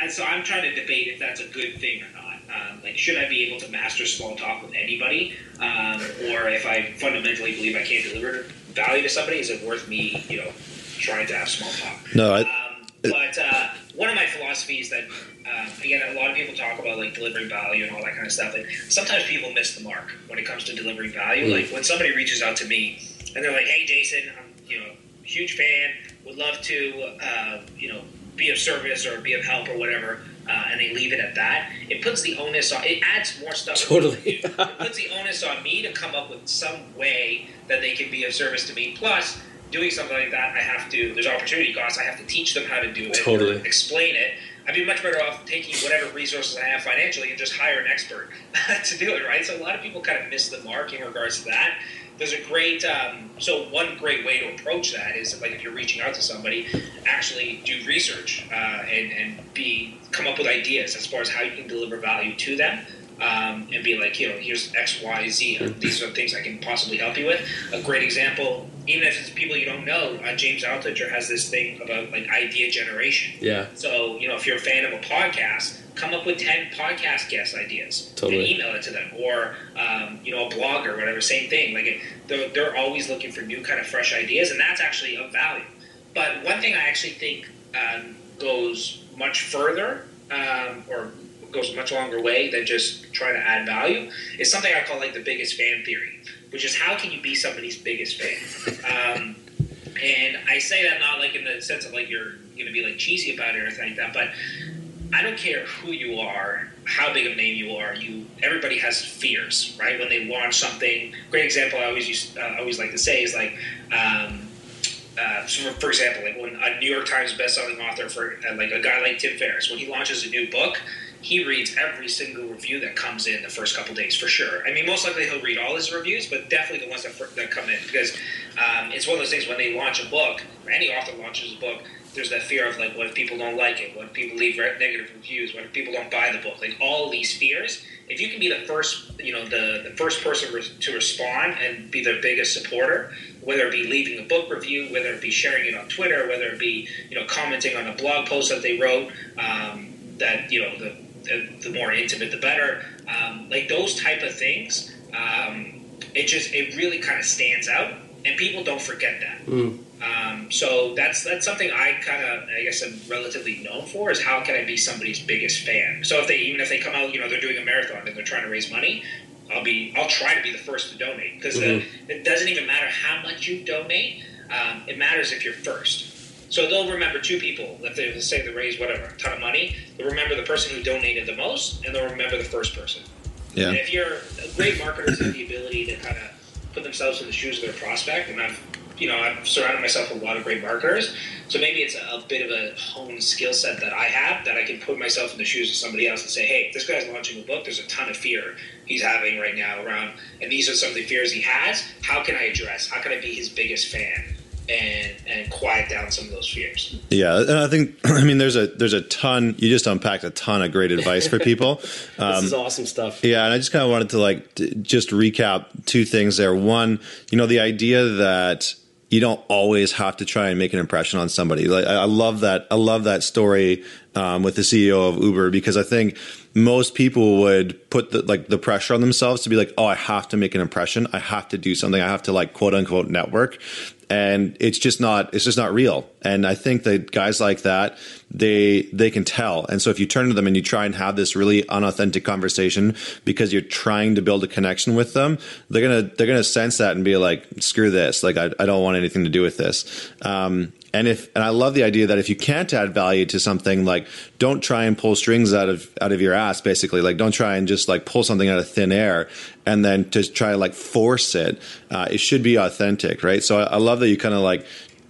I, so I'm trying to debate if that's a good thing or not um, like should I be able to master small talk with anybody um, or if I fundamentally believe I can't deliver value to somebody is it worth me you know trying to have small talk No, I, um, but uh, one of my philosophies that, um, again, a lot of people talk about like delivering value and all that kind of stuff. And sometimes people miss the mark when it comes to delivering value. Like when somebody reaches out to me and they're like, "Hey, Jayson, I'm you know huge fan. Would love to uh, you know be of service or be of help or whatever." Uh, and they leave it at that. It puts the onus on. It adds more stuff. Totally. it puts the onus on me to come up with some way that they can be of service to me. Plus, doing something like that, I have to. There's opportunity costs. I have to teach them how to do it. Totally. Explain it. I'd be much better off taking whatever resources I have financially and just hire an expert [LAUGHS] to do it, right? So a lot of people kind of miss the mark in regards to that. There's a great, um, so one great way to approach that is like if you're reaching out to somebody, actually do research uh, and, and be come up with ideas as far as how you can deliver value to them. Um, and be like, you know, here's X, Y, Z. These are things I can possibly help you with. A great example, even if it's people you don't know, uh, James Altucher has this thing about like idea generation. Yeah. So, you know, if you're a fan of a podcast, come up with 10 podcast guest ideas Totally. and email it to them. Or, um, you know, a blog or whatever, same thing. Like, they're, they're always looking for new kind of fresh ideas, and that's actually of value. But one thing I actually think um, goes much further um, or goes a much longer way than just trying to add value is something I call like the biggest fan theory, which is how can you be somebody's biggest fan? [LAUGHS] Um, and I say that not like in the sense of like you're going to be like cheesy about it or anything like that, but I don't care who you are, how big of a name you are. You everybody has fears, right? When they launch something. Great example I always use, uh, always like to say is like. Um, uh, so for, for example, like when a New York Times bestselling author for uh, like a guy like Tim Ferriss, when he launches a new book, he reads every single review that comes in the first couple days for sure. I mean, most likely he'll read all his reviews, but definitely the ones that, fir- that come in because um, it's one of those things when they launch a book or any author launches a book. There's that fear of like, what if people don't like it? What if people leave negative reviews? What if people don't buy the book? Like all these fears. If you can be the first, you know, the, the first person re- to respond and be their biggest supporter, whether it be leaving a book review, whether it be sharing it on Twitter, whether it be you know commenting on a blog post that they wrote, um, that you know the, the the more intimate the better. Um, like those type of things, um, it just it really kind of stands out, and people don't forget that. Um, so that's that's something I kind of I guess I'm relatively known for is how can I be somebody's biggest fan. So if they even if they come out, you know, they're doing a marathon and they're trying to raise money, I'll be I'll try to be the first to donate because it doesn't even matter how much you donate. Um, it matters if you're first. So they'll remember two people. If they say they raise whatever a ton of money, they'll remember the person who donated the most, and they'll remember the first person. Yeah. And if you're a great marketers have the ability to kind of put themselves in the shoes of their prospect, and I've you know I've surrounded myself with a lot of great marketers, so maybe it's a, a bit of a honed skill set that I have that I can put myself in the shoes of somebody else and say, hey, this guy's launching a book. There's a ton of fear he's having right now around, and these are some of the fears he has. How can I address? How can I be his biggest fan? And, and quiet down some of those fears. Yeah, and I think [CLEARS THROAT] I mean there's a there's a ton. You just unpacked a ton of great advice for people. Um, [LAUGHS] This is awesome stuff. Yeah, and I just kind of wanted to like t- just recap two things there. One, you know, the idea that you don't always have to try and make an impression on somebody. Like I I love that. I love that story um, with the CEO of Uber because I think most people would put the like the pressure on themselves to be like, oh, I have to make an impression. I have to do something. I have to like quote unquote network. And it's just not it's just not real. And I think that guys like that, they they can tell. And so if you turn to them and you try and have this really unauthentic conversation because you're trying to build a connection with them, they're gonna they're gonna sense that and be like, screw this. Like I, I don't want anything to do with this. Um, and if and I love the idea that if you can't add value to something, like don't try and pull strings out of out of your ass, basically. Like don't try and just like pull something out of thin air and then to try to like force it. Uh, it should be authentic, right? So I, I love that you kind of like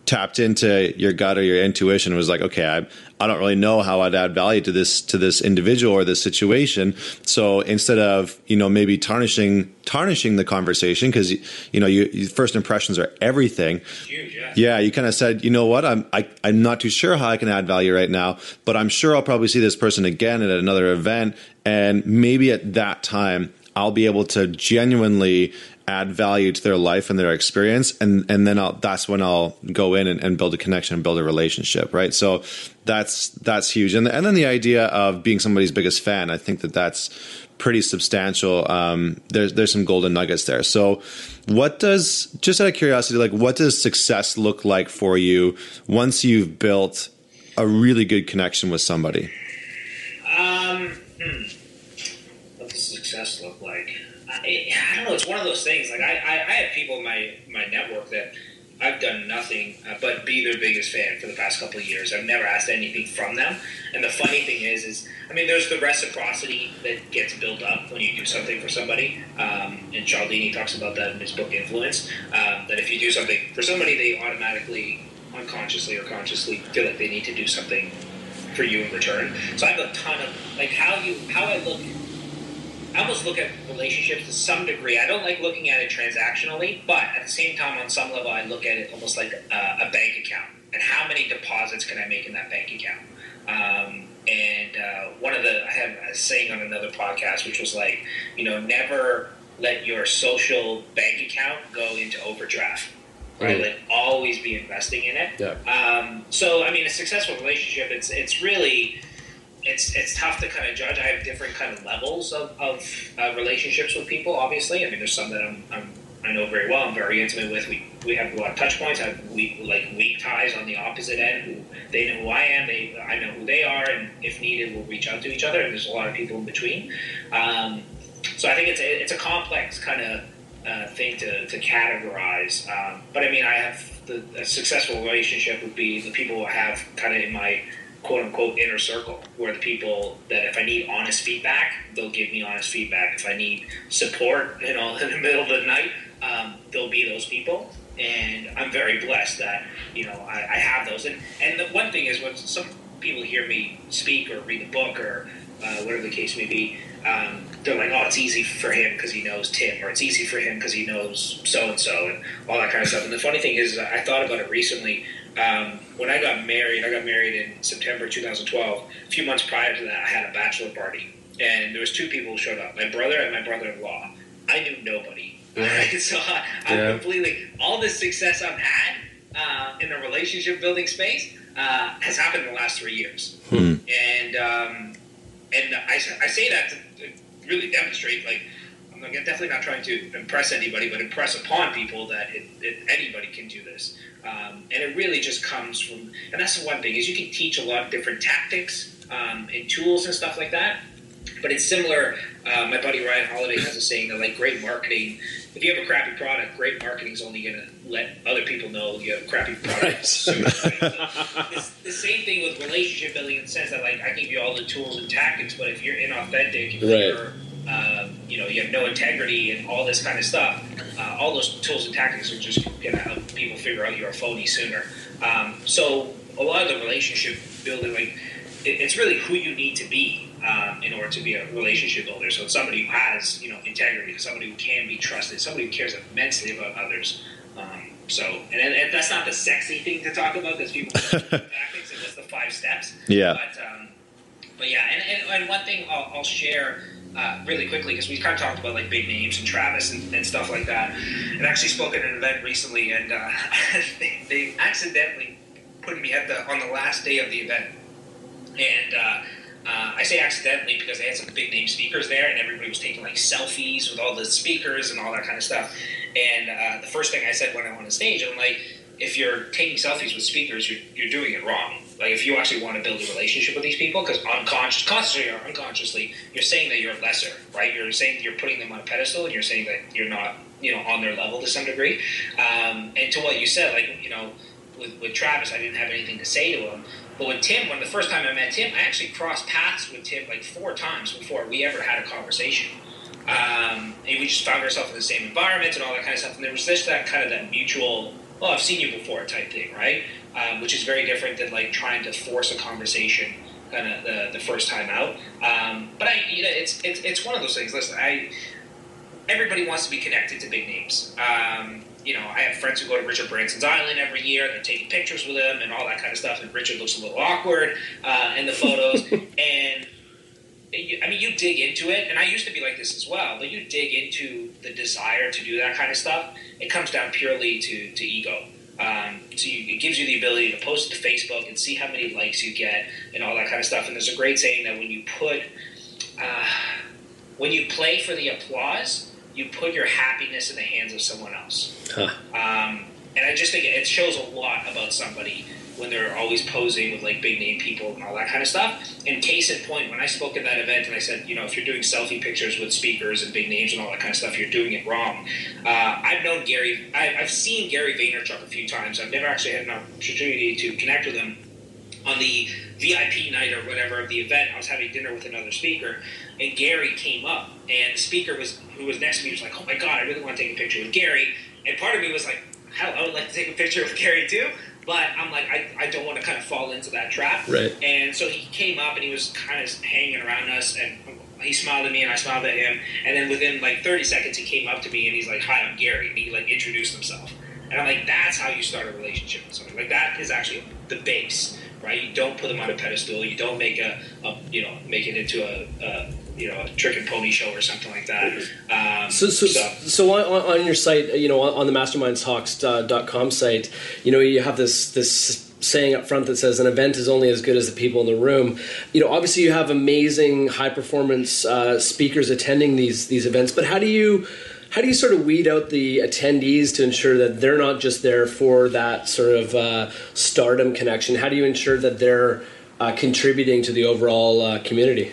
tapped into your gut or your intuition was like, okay, I, I don't really know how I'd add value to this to this individual or this situation. So instead of you know maybe tarnishing tarnishing the conversation because you know you, first impressions are everything. Huge, yeah. Yeah, you kind of said, you know what, I'm I, I'm not too sure how I can add value right now, but I'm sure I'll probably see this person again at another event, and maybe at that time I'll be able to genuinely add value to their life and their experience and and then I'll, that's when I'll go in and, and, build a connection and build a relationship right? So that's that's huge. And and then the idea of being somebody's biggest fan I think that that's pretty substantial. Um, there's there's some golden nuggets there. So what does just out of curiosity like what does success look like for you once you've built a really good connection with somebody um hmm. what does success look like I, I, don't know. It's one of those things. Like I, I, I, have people in my my network that I've done nothing uh, but be their biggest fan for the past couple of years. I've never asked anything from them. And the funny thing is, is I mean, there's the reciprocity that gets built up when you do something for somebody. Um, and Cialdini talks about that in his book Influence. Um, that if you do something for somebody, they automatically, unconsciously or consciously, feel like they need to do something for you in return. So I have a ton of like how you how I look I almost look at relationships to some degree. I don't like looking at it transactionally, but at the same time, on some level, I look at it almost like a, a bank account. And how many deposits can I make in that bank account? Um, and uh, one of the, I have a saying on another podcast, which was like, you know, never let your social bank account go into overdraft. Right, like always be investing in it. Yeah. Um, so, I mean, a successful relationship, it's it's really it's it's tough to kind of judge. I have different kind of levels of, of uh, relationships with people. Obviously, I mean, there's some that I'm, I'm I know very well. I'm very intimate with. We we have a lot of touch points. I have we like weak ties on the opposite end. They know who I am. They I know who they are, and if needed, we'll reach out to each other. And there's a lot of people in between. Um, so I think it's a, it's a complex kind of uh, thing to, to categorize. Um, but I mean, I have the a successful relationship would be the people I have kind of in my quote unquote inner circle where the people that if I need honest feedback, they'll give me honest feedback. If I need support, [LAUGHS] you know, in the middle of the night, um, they'll be those people. And I'm very blessed that, you know, I, I, have those. And, and the one thing is when some people hear me speak or read a book or uh, whatever the case may be, um, they're like, oh, it's easy for him because he knows Tim, or it's easy for him because he knows so and so, and all that kind of stuff. And the funny thing is, I thought about it recently. Um, when I got married, I got married in September 2012. A few months prior to that, I had a bachelor party, and there was two people who showed up: my brother and my brother-in-law. I knew nobody. Right? [LAUGHS] So I, I'm yeah. completely all this success I've had uh, in the relationship building space uh, has happened in the last three years, hmm. and um, and I, I say that to, to really demonstrate like I'm definitely not trying to impress anybody, but impress upon people that it, it, anybody can do this. Um, and it really just comes from, and that's the one thing is you can teach a lot of different tactics um, and tools and stuff like that. But it's similar. Uh, my buddy Ryan Holiday has a saying that like great marketing. If you have a crappy product, great marketing is only going to let other people know you have a crappy product. Right. So, it's the same thing with relationship building in the sense that like I give you all the tools and tactics, but if you're inauthentic, if right. you're you know, you have no integrity and all this kind of stuff. Uh, all those tools and tactics are just going to help people figure out you're a phony sooner. Um, so a lot of the relationship building, like it, it's really who you need to be um, in order to be a relationship builder. So it's somebody who has you know integrity, somebody who can be trusted, somebody who cares immensely about others. Um, so, and, and, that's not the sexy thing to talk about because people [LAUGHS] tactics and just the five steps. Yeah. But, um, but yeah, and, and, and one thing I'll, I'll share uh, really quickly because we kind of talked about like big names and Travis and, and stuff like that. And actually spoke at an event recently, and uh, [LAUGHS] they, they, accidentally put me at the on the last day of the event. And uh, uh, I say accidentally because they had some big name speakers there, and everybody was taking like selfies with all the speakers and all that kind of stuff. And uh, the first thing I said when I went on stage, I'm like, if you're taking selfies with speakers, you're, you're doing it wrong like if you actually want to build a relationship with these people, because unconscious, consciously or unconsciously, you're saying that you're lesser, right? You're saying you're putting them on a pedestal, and you're saying that you're not, you know, on their level to some degree. Um, and to what you said, like you know, with, with Travis, I didn't have anything to say to him. But with Tim, when the first time I met Tim, I actually crossed paths with Tim like four times before we ever had a conversation. Um, and we just found ourselves in the same environment and all that kind of stuff. And there was just that kind of that mutual "Oh, I've seen you before" type thing, right? Um, which is very different than like trying to force a conversation kind of the, the first time out. Um, but I, you know, it's, it's it's one of those things. Listen, I everybody wants to be connected to big names. Um, you know, I have friends who go to Richard Branson's island every year. They're taking pictures with him and all that kind of stuff. And Richard looks a little awkward uh, in the photos. [LAUGHS] and I mean, you dig into it, and I used to be like this as well. But you dig into the desire to do that kind of stuff. It comes down purely to to ego. Um, so you, it gives you the ability to post to Facebook and see how many likes you get and all that kind of stuff. And there's a great saying that when you put uh, when you play for the applause, you put your happiness in the hands of someone else. Huh. Um, and I just think it shows a lot about somebody when they're always posing with like big name people and all that kind of stuff. And case in point, when I spoke at that event and I said, you know, if you're doing selfie pictures with speakers and big names and all that kind of stuff, you're doing it wrong. Uh, I've known Gary, I, have seen Gary Vaynerchuk a few times. I've never actually had an opportunity to connect with him on the VIP night or whatever of the event. I was having dinner with another speaker, and Gary came up, and the speaker was who was next to me was like, "Oh my god, I really want to take a picture with Gary." And part of me was like, "Hell, I would like to take a picture with Gary too." But I'm like, I, I don't want to kind of fall into that trap. Right. And so he came up and he was kind of hanging around us, and he smiled at me and I smiled at him. And then within like 30 seconds, he came up to me and he's like, "Hi, I'm Gary," and he like introduced himself. And I'm like, that's how you start a relationship with somebody. Like that is actually the base, right? You don't put them on a pedestal. You don't make a, a you know, make it into a, a you know a trick and pony show or something like that. Um, So, so, so on, on your site, you know, on the mastermindstalks.com site, you know, you have this this saying up front that says an event is only as good as the people in the room. You know, obviously you have amazing high performance uh, speakers attending these these events, but how do you how do you sort of weed out the attendees to ensure that they're not just there for that sort of uh, stardom connection? How do you ensure that they're uh, contributing to the overall uh, community?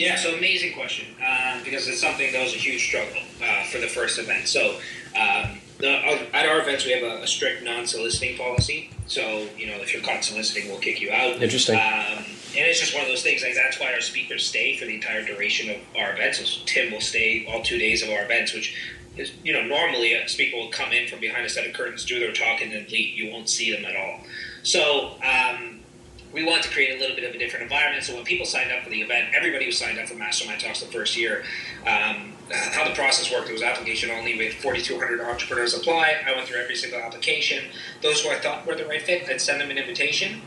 Yeah, so amazing question um, because it's something that was a huge struggle uh, for the first event. So um, the, at our events, we have a, a, strict non-soliciting policy. So you know, if you're caught soliciting, we'll kick you out. Interesting. Um, and it's just one of those things. Like that's why our speakers stay for the entire duration of our events. So Tim will stay all two days of our events, which is you know normally a speaker will come in from behind a set of curtains, do their talk, and then leave. You won't see them at all. So. Um, we wanted to create a little bit of a different environment. So when people signed up for the event, everybody who signed up for Mastermind Talks the first year, um, how the process worked, it was application only. Had 4,200 entrepreneurs apply. I went through every single application. Those who I thought were the right fit, I'd send them an invitation.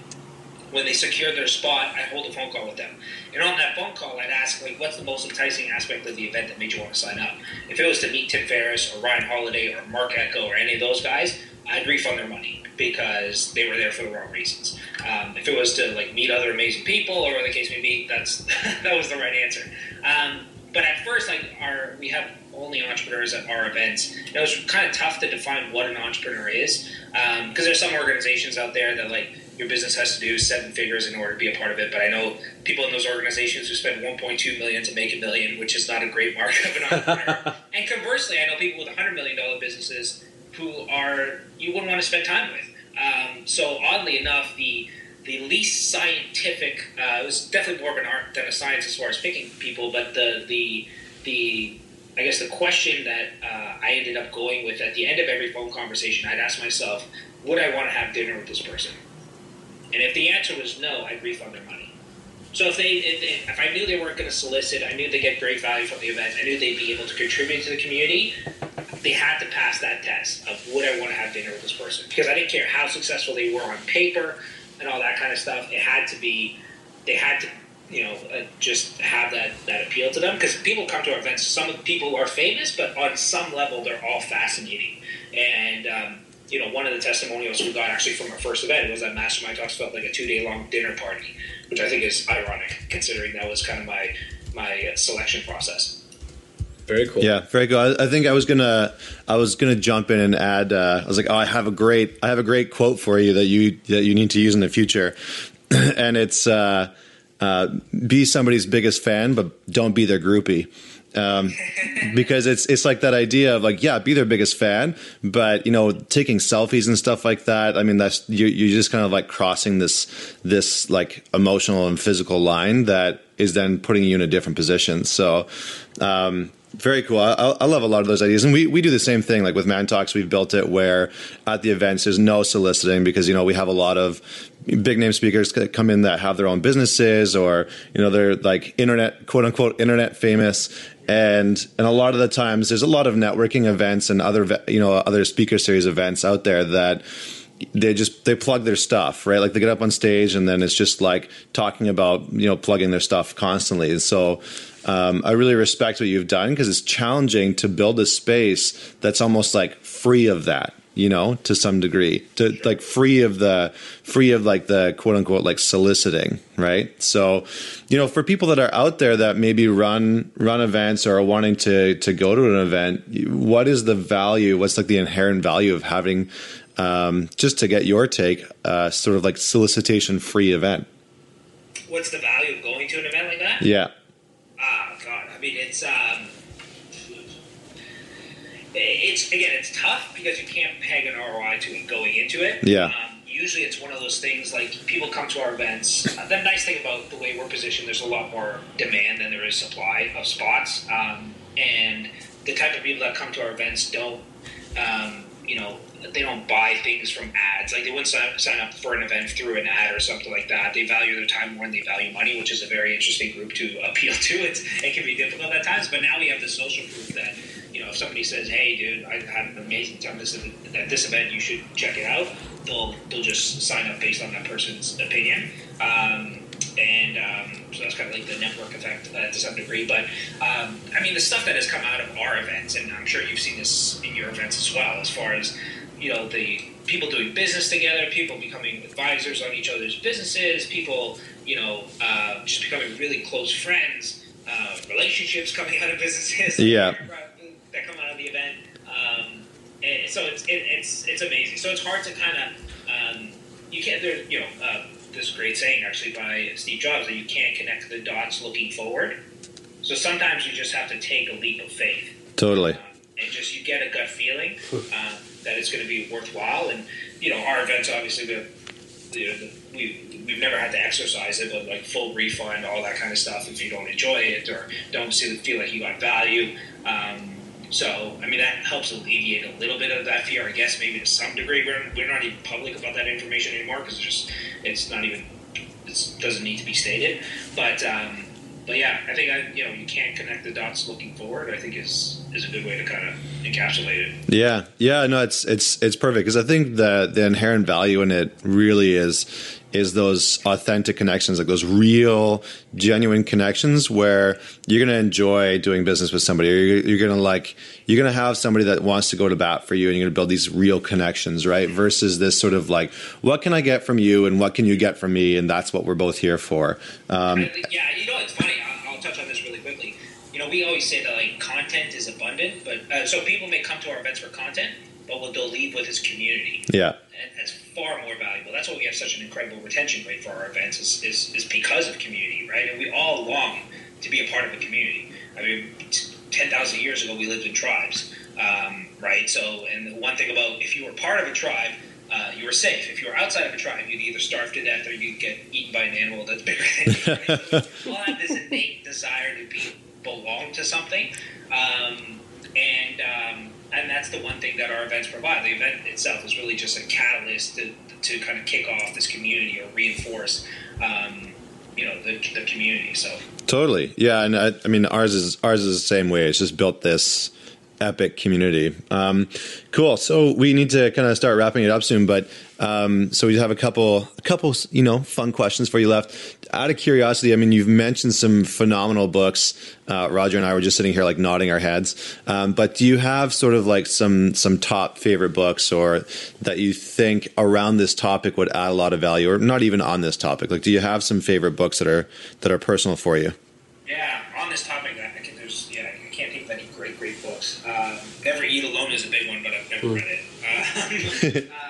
When they secured their spot, I'd hold a phone call with them. And on that phone call, I'd ask, like, what's the most enticing aspect of the event that made you want to sign up? If it was to meet Tim Ferriss or Ryan Holiday or Marc Ecko or any of those guys, I'd refund their money because they were there for the wrong reasons. Um, if it was to like meet other amazing people or the case may be, that's [LAUGHS] that was the right answer. Um, but at first, like our we have only entrepreneurs at our events. It was kind of tough to define what an entrepreneur is because um, there's some organizations out there that like your business has to do seven figures in order to be a part of it. But I know people in those organizations who spend 1.2 million to make a million, which is not a great mark of an entrepreneur. [LAUGHS] and conversely, I know people with 100 million dollar businesses who are you wouldn't want to spend time with. Um, so oddly enough, the the least scientific uh, it was definitely more of an art than a science as far as picking people, but the the the I guess the question that uh, I ended up going with at the end of every phone conversation, I'd ask myself, would I want to have dinner with this person? And if the answer was no, I'd refund their money. So if they, if, if I knew they weren't going to solicit, I knew they get great value from the event. I knew they'd be able to contribute to the community. They had to pass that test of would I want to have dinner with this person because I didn't care how successful they were on paper and all that kind of stuff. It had to be, they had to, you know, uh, just have that that appeal to them because people come to our events. Some people are famous, but on some level, they're all fascinating. And um, you know, one of the testimonials we got actually from our first event was that Mastermind Talks felt like a two day long dinner party, which I think is ironic considering that was kind of my my uh, selection process. Very cool. Yeah, very cool. I, I, think I was gonna I was gonna jump in and add. Uh, I was like, oh, I have a great I have a great quote for you that you that you need to use in the future, [CLEARS THROAT] and it's uh, uh, be somebody's biggest fan, but don't be their groupie um, because it's it's like that idea of like yeah be their biggest fan but you know taking selfies and stuff like that i mean that's you, you're just kind of like crossing this this like emotional and physical line that is then putting you in a different position so um, Very cool. I, I love a lot of those ideas, and we, we do the same thing. Like with Man Talks, we've built it where at the events there's no soliciting because you know we have a lot of big name speakers that come in that have their own businesses or you know they're like internet quote unquote internet famous and and a lot of the times there's a lot of networking events and other you know other speaker series events out there that they just they plug their stuff right? Like they get up on stage and then it's just like talking about you know plugging their stuff constantly. And so um, I really respect what you've done because it's challenging to build a space that's almost like free of that, you know, to some degree, to like free of the free of like the quote unquote like soliciting, right? So, you know, for people that are out there that maybe run run events or are wanting to to go to an event, what is the value? What's like the inherent value of having um, just to get your take, uh, sort of like solicitation free event? What's the value of going to an event like that? Yeah. Ah, God. I mean, it's um, it's again, it's tough because you can't peg an ROI to it going into it. Yeah. Um, usually, it's one of those things like people come to our events. Uh, the nice thing about the way we're positioned, there's a lot more demand than there is supply of spots, um, and the type of people that come to our events don't, um, you know. They don't buy things from ads. Like they wouldn't sign, sign up for an event through an ad or something like that. They value their time more than they value money, which is a very interesting group to appeal [LAUGHS] to. It's, it can be difficult at times, but now we have the social proof that you know, if somebody says, "Hey, dude, I had an amazing time this at this event. You should check it out," they'll they'll just sign up based on that person's opinion. Um, and um, so that's kind of like the network effect uh, to some degree. But um, I mean, the stuff that has come out of our events, and I'm sure you've seen this in your events as well, as far as you know, the people doing business together, people becoming advisors on each other's businesses, people, you know, uh, just becoming really close friends, uh, relationships coming out of businesses. Yeah. That come out of the event. Um, and so it's it, it's it's amazing. So it's hard to kind of um, you can't there you know uh, this great saying actually by Steve Jobs that you can't connect the dots looking forward. So sometimes you just have to take a leap of faith Totally. uh, and just you get a gut feeling uh, that it's going to be worthwhile. And you know, our events obviously we, you know, the, we we've never had to exercise it, but like full refund, all that kind of stuff if you don't enjoy it or don't see, feel like you got value. Um, so, I mean, that helps alleviate a little bit of that fear, I guess, maybe to some degree. We're, we're not even public about that information anymore because it's just it's not even it doesn't need to be stated. But um, but yeah, I think I, you know you can't connect the dots looking forward. I think is is a good way to kind of encapsulate it. Yeah, yeah, no, it's it's it's perfect because I think the the inherent value in it really is is those authentic connections, like those real, genuine connections where you're going to enjoy doing business with somebody, you're, you're going to like you're going to have somebody that wants to go to bat for you, and you're going to build these real connections, right? Versus this sort of like, what can I get from you, and what can you get from me, and that's what we're both here for. Um, yeah, you know, it's funny. I'll, I'll touch on this really quickly. You know, we always say that like content is abundant, but uh, so people may come to our events for content, but what they'll leave with is community. yeah, and that's far more valuable. That's why we have such an incredible retention rate for our events is, is, is because of community, right? And we all long to be a part of a community. I mean, 10,000 years ago, we lived in tribes, um, right? So, and the one thing about if you were part of a tribe, uh, you were safe. If you were outside of a tribe, you'd either starve to death or you'd get eaten by an animal that's bigger than you. Right? So we all have this innate desire to be belong to something, um, and um, and that's the one thing that our events provide. The event itself is really just a catalyst to, to kind of kick off this community or reinforce, um, you know, the, the community. So Totally. Yeah, and I, I mean ours is ours is the same way. It's just built this epic community. Um, cool. So we need to kind of start wrapping it up soon, but um, so we have a couple a couple you know fun questions for you left. Out of curiosity, I mean you've mentioned some phenomenal books. Uh, Roger and I were just sitting here like nodding our heads. Um, but do you have sort of like some some top favorite books or that you think around this topic would add a lot of value, or not even on this topic? Like, do you have some favorite books that are that are personal for you? yeah, on this topic, I think there's yeah, I can't think of any great great books. Um, Never Eat Alone is a big one, but I've never read it. Uh, [LAUGHS]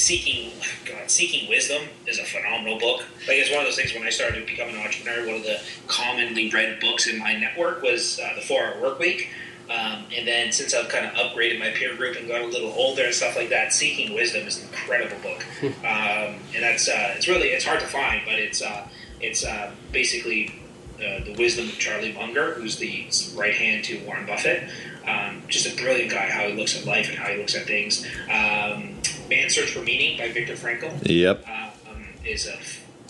Seeking God, Seeking Wisdom is a phenomenal book. Like it's one of those things when I started to become an entrepreneur, one of the commonly read books in my network was uh, The Four Hour Work Week. Um, and then since I've kind of upgraded my peer group and got a little older and stuff like that, Seeking Wisdom is an incredible book, [LAUGHS] um, and that's uh, it's really it's hard to find, but it's uh, it's uh, basically uh, the wisdom of Charlie Munger, who's the right hand to Warren Buffett. Um, just a brilliant guy, how he looks at life and how he looks at things. Um, Man's Search for Meaning by Viktor Frankl Yep. um, is a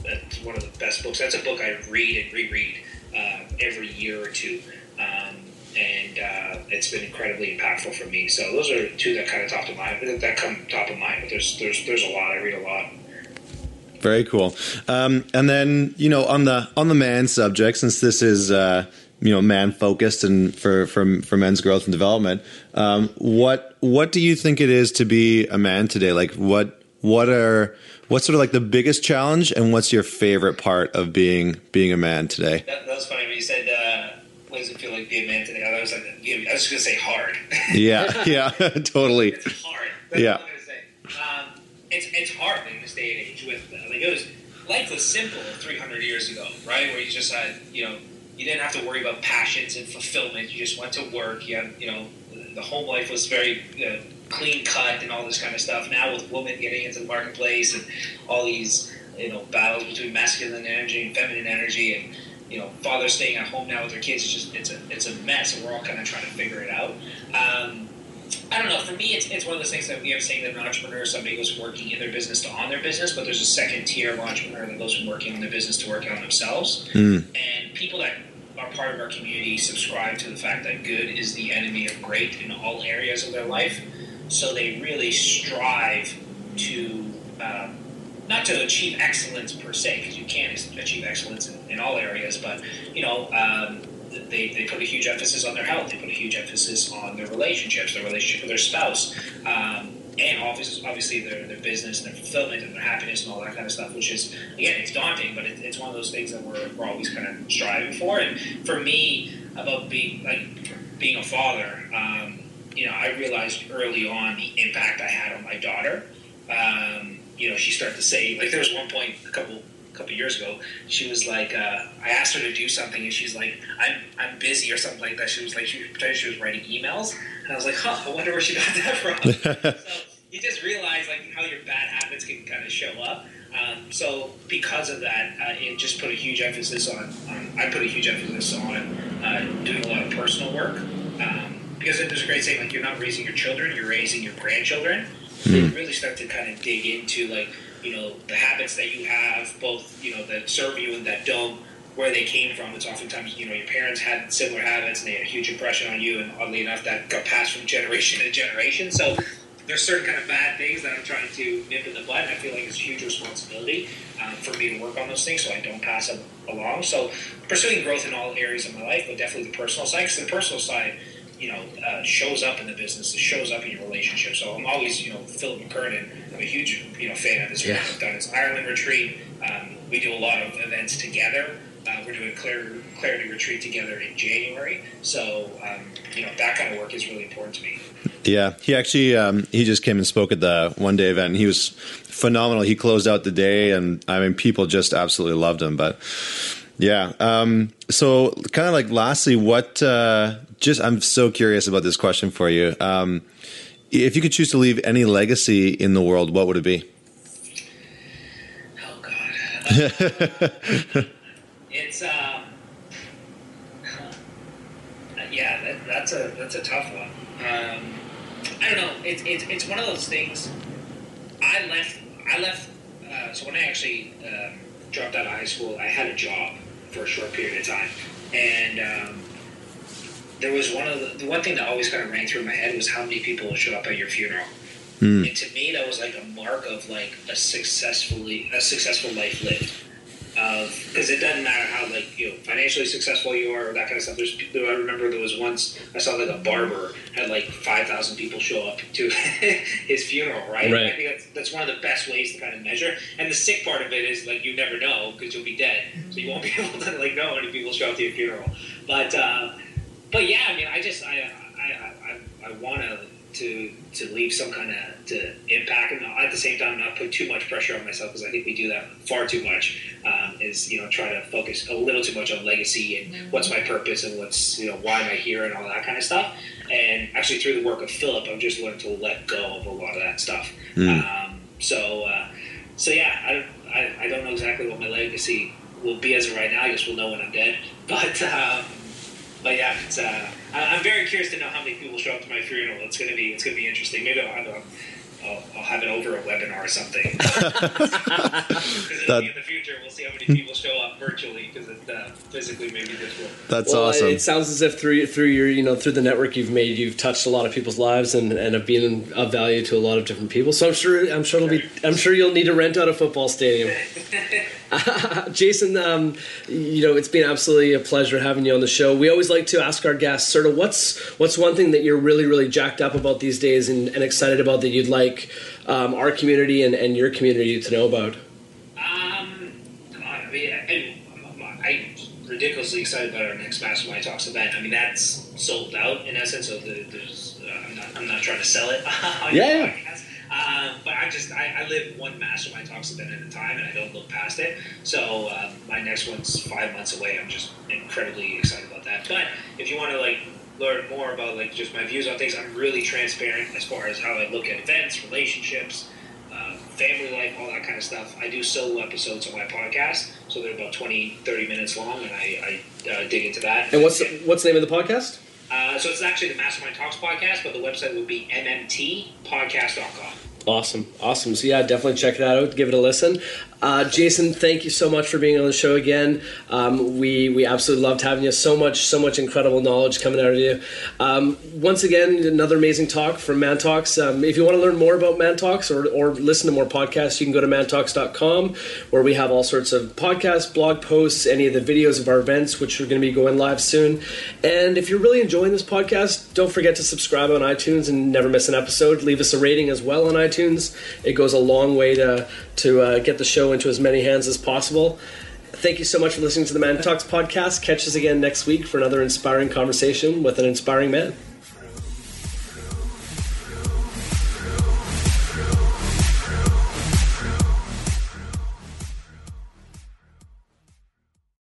that's one of the best books. That's a book I read and reread uh, every year or two, um, and uh, it's been incredibly impactful for me. So those are two that kind of top of mind that come top of mind. But there's there's there's a lot. I read a lot. Very cool. Um, and then you know on the on the man subject, since this is uh, you know man focused and for for for men's growth and development, um, what what do you think it is to be a man today? Like what what are what's sort of like the biggest challenge, and what's your favorite part of being being a man today? That, that was funny when you said, uh, "What does it feel like being a man today?" I was like, I was just gonna say hard. [LAUGHS] Yeah, yeah, [LAUGHS] totally. it's hard. That's Yeah. all I'm gonna say. Um, it's it's hard in this day and age. With like it was life was simple 300 years ago, right? Where you just had you know you didn't have to worry about passions and fulfillment. You just went to work. You had you know the home life was very uh, clean cut and all this kind of stuff. Now with women getting into the marketplace and all these you know battles between masculine energy and feminine energy and you know fathers staying at home now with their kids. It's just it's a it's a mess, and we're all kind of trying to figure it out. Um, I don't know. For me, it's, it's one of those things that we have saying that an entrepreneur is somebody who's working in their business to on their business, but there's a second tier of entrepreneur that goes from working on their business to working on themselves. Mm. And people that are part of our community subscribe to the fact that good is the enemy of great in all areas of their life. So they really strive to um, not to achieve excellence per se, because you can't achieve excellence in, in all areas, but you know. Um, they, they put a huge emphasis on their health. They put a huge emphasis on their relationships, their relationship with their spouse, um, and obviously, obviously their, their business and their fulfillment and their happiness and all that kind of stuff. Which is again, it's daunting, but it, it's one of those things that we're, we're always kind of striving for. And for me, about being like being a father, um, you know, I realized early on the impact I had on my daughter. Um, you know, she started to say like there was one point a couple couple years ago, she was like, uh, I asked her to do something, and she's like, I'm I'm busy or something like that. She was like, she pretended she was writing emails, and I was like, huh, I wonder where she got that from. [LAUGHS] so you just realize like how your bad habits can kind of show up. Um, so because of that, uh, it just put a huge emphasis on, on. I put a huge emphasis on uh, doing a lot of personal work. Um, because there's a great saying like you're not raising your children, you're raising your grandchildren. So you really start to kind of dig into like you know the habits that you have, both you know that serve you and that don't, where they came from. It's oftentimes you know your parents had similar habits and they had a huge impression on you, and oddly enough, that got passed from generation [LAUGHS] to generation. So there's certain kind of bad things that I'm trying to nip in the bud. And I feel like it's a huge responsibility um, for me to work on those things so I don't pass them along. So pursuing growth in all areas of my life, but definitely the personal side. Because the personal side you know, uh, shows up in the business. It shows up in your relationship. So I'm always, you know, Philip McKernan. I'm a huge, you know, fan of this. Yeah. I've done his Ireland retreat. Um, we do a lot of events together. Uh, we're doing a clar- clarity retreat together in January. So, um, you know, that kind of work is really important to me. Yeah, he actually um, he just came and spoke at the one day event. And he was phenomenal. He closed out the day, and I mean, people just absolutely loved him. But yeah, um, so kind of like lastly, what? Uh, just I'm so curious about this question for you. Um, if you could choose to leave any legacy in the world, what would it be? Oh God. [LAUGHS] Uh, it's um, yeah, that, that's a tough one. Um, I don't know. It's it's it's one of those things. I left. I left. Uh, so when I actually um, dropped out of high school, I had a job for a short period of time, and um, there was one of the, the one thing that always kind of rang through my head was how many people will show up at your funeral. Hmm. And to me, that was like a mark of like a successfully a successful life lived. Because it doesn't matter how like you know financially successful you are or that kind of stuff. There's I remember there was once I saw like a barber had like five thousand people show up to [LAUGHS] his funeral. Right. Right. I think that's that's one of the best ways to kind of measure. And the sick part of it is like you never know because you'll be dead, so you won't [LAUGHS] be able to like know how many people show up to your funeral. But uh, but yeah, I mean, I just I I I, I, I want to to to leave some kind of to impact, and at the same time not put too much pressure on myself because I think we do that far too much. Um, is you know try to focus a little too much on legacy and what's my purpose and what's you know why am I here and all that kind of stuff. And actually through the work of Philip, I've just learned to let go of a lot of that stuff. Um, so uh, so yeah, I, I I don't know exactly what my legacy will be as of right now. I guess we'll know when I'm dead, [LAUGHS] but. Um, but yeah, it's, uh, I, I'm very curious to know how many people show up to my funeral. It's gonna be it's gonna be interesting. Maybe I'll have a I'll, I'll have it over a webinar or something. [LAUGHS] [LAUGHS] That- in the future, we'll see how many people show up virtually because it uh, physically may be difficult. That's well, awesome. It sounds as if through through your you know through the network you've made, you've touched a lot of people's lives and, and have been of value to a lot of different people. So I'm sure I'm sure it'll be I'm sure you'll need to rent out a football stadium. [LAUGHS] [LAUGHS] Jayson, um, you know it's been absolutely a pleasure having you on the show. We always like to ask our guests sort of what's what's one thing that you're really really jacked up about these days and, and excited about that you'd like um, our community and, and your community to know about. Um, I mean, I, I'm ridiculously excited about our next Mastermind Talks event. I mean, that's sold out in essence. So the, there's, uh, I'm, not, I'm not trying to sell it. [LAUGHS] Yeah, your yeah. podcast. Um, but I just I, I live one Mastermind Talks event at a time, and I don't look past it. So um, my next one's five months away. I'm just incredibly excited about that. But if you want to like learn more about like just my views on things, I'm really transparent as far as how I look at events, relationships, uh, family life, all that kind of stuff. I do solo episodes on my podcast, so they're about 20, 30 minutes long, and I, I uh, dig into that. And what's the, what's the name of the podcast? uh, so it's actually the Mastermind Talks podcast, but the website would be mmtpodcast.com. Awesome, awesome. So yeah, definitely check it out. Give it a listen. Uh, Jayson, thank you so much for being on the show again. Um, we we absolutely loved having you. So much, so much incredible knowledge coming out of you. Um, once again, another amazing talk from Man Talks. Um, if you want to learn more about Man Talks or, or listen to more podcasts, you can go to mantalks.com where we have all sorts of podcasts, blog posts, any of the videos of our events, which are going to be going live soon. And if you're really enjoying this podcast, don't forget to subscribe on iTunes and never miss an episode. Leave us a rating as well on iTunes. It goes a long way to to uh, get the into as many hands as possible. Thank you so much for listening to the Man Talks podcast. Catch us again next week for another inspiring conversation with an inspiring man.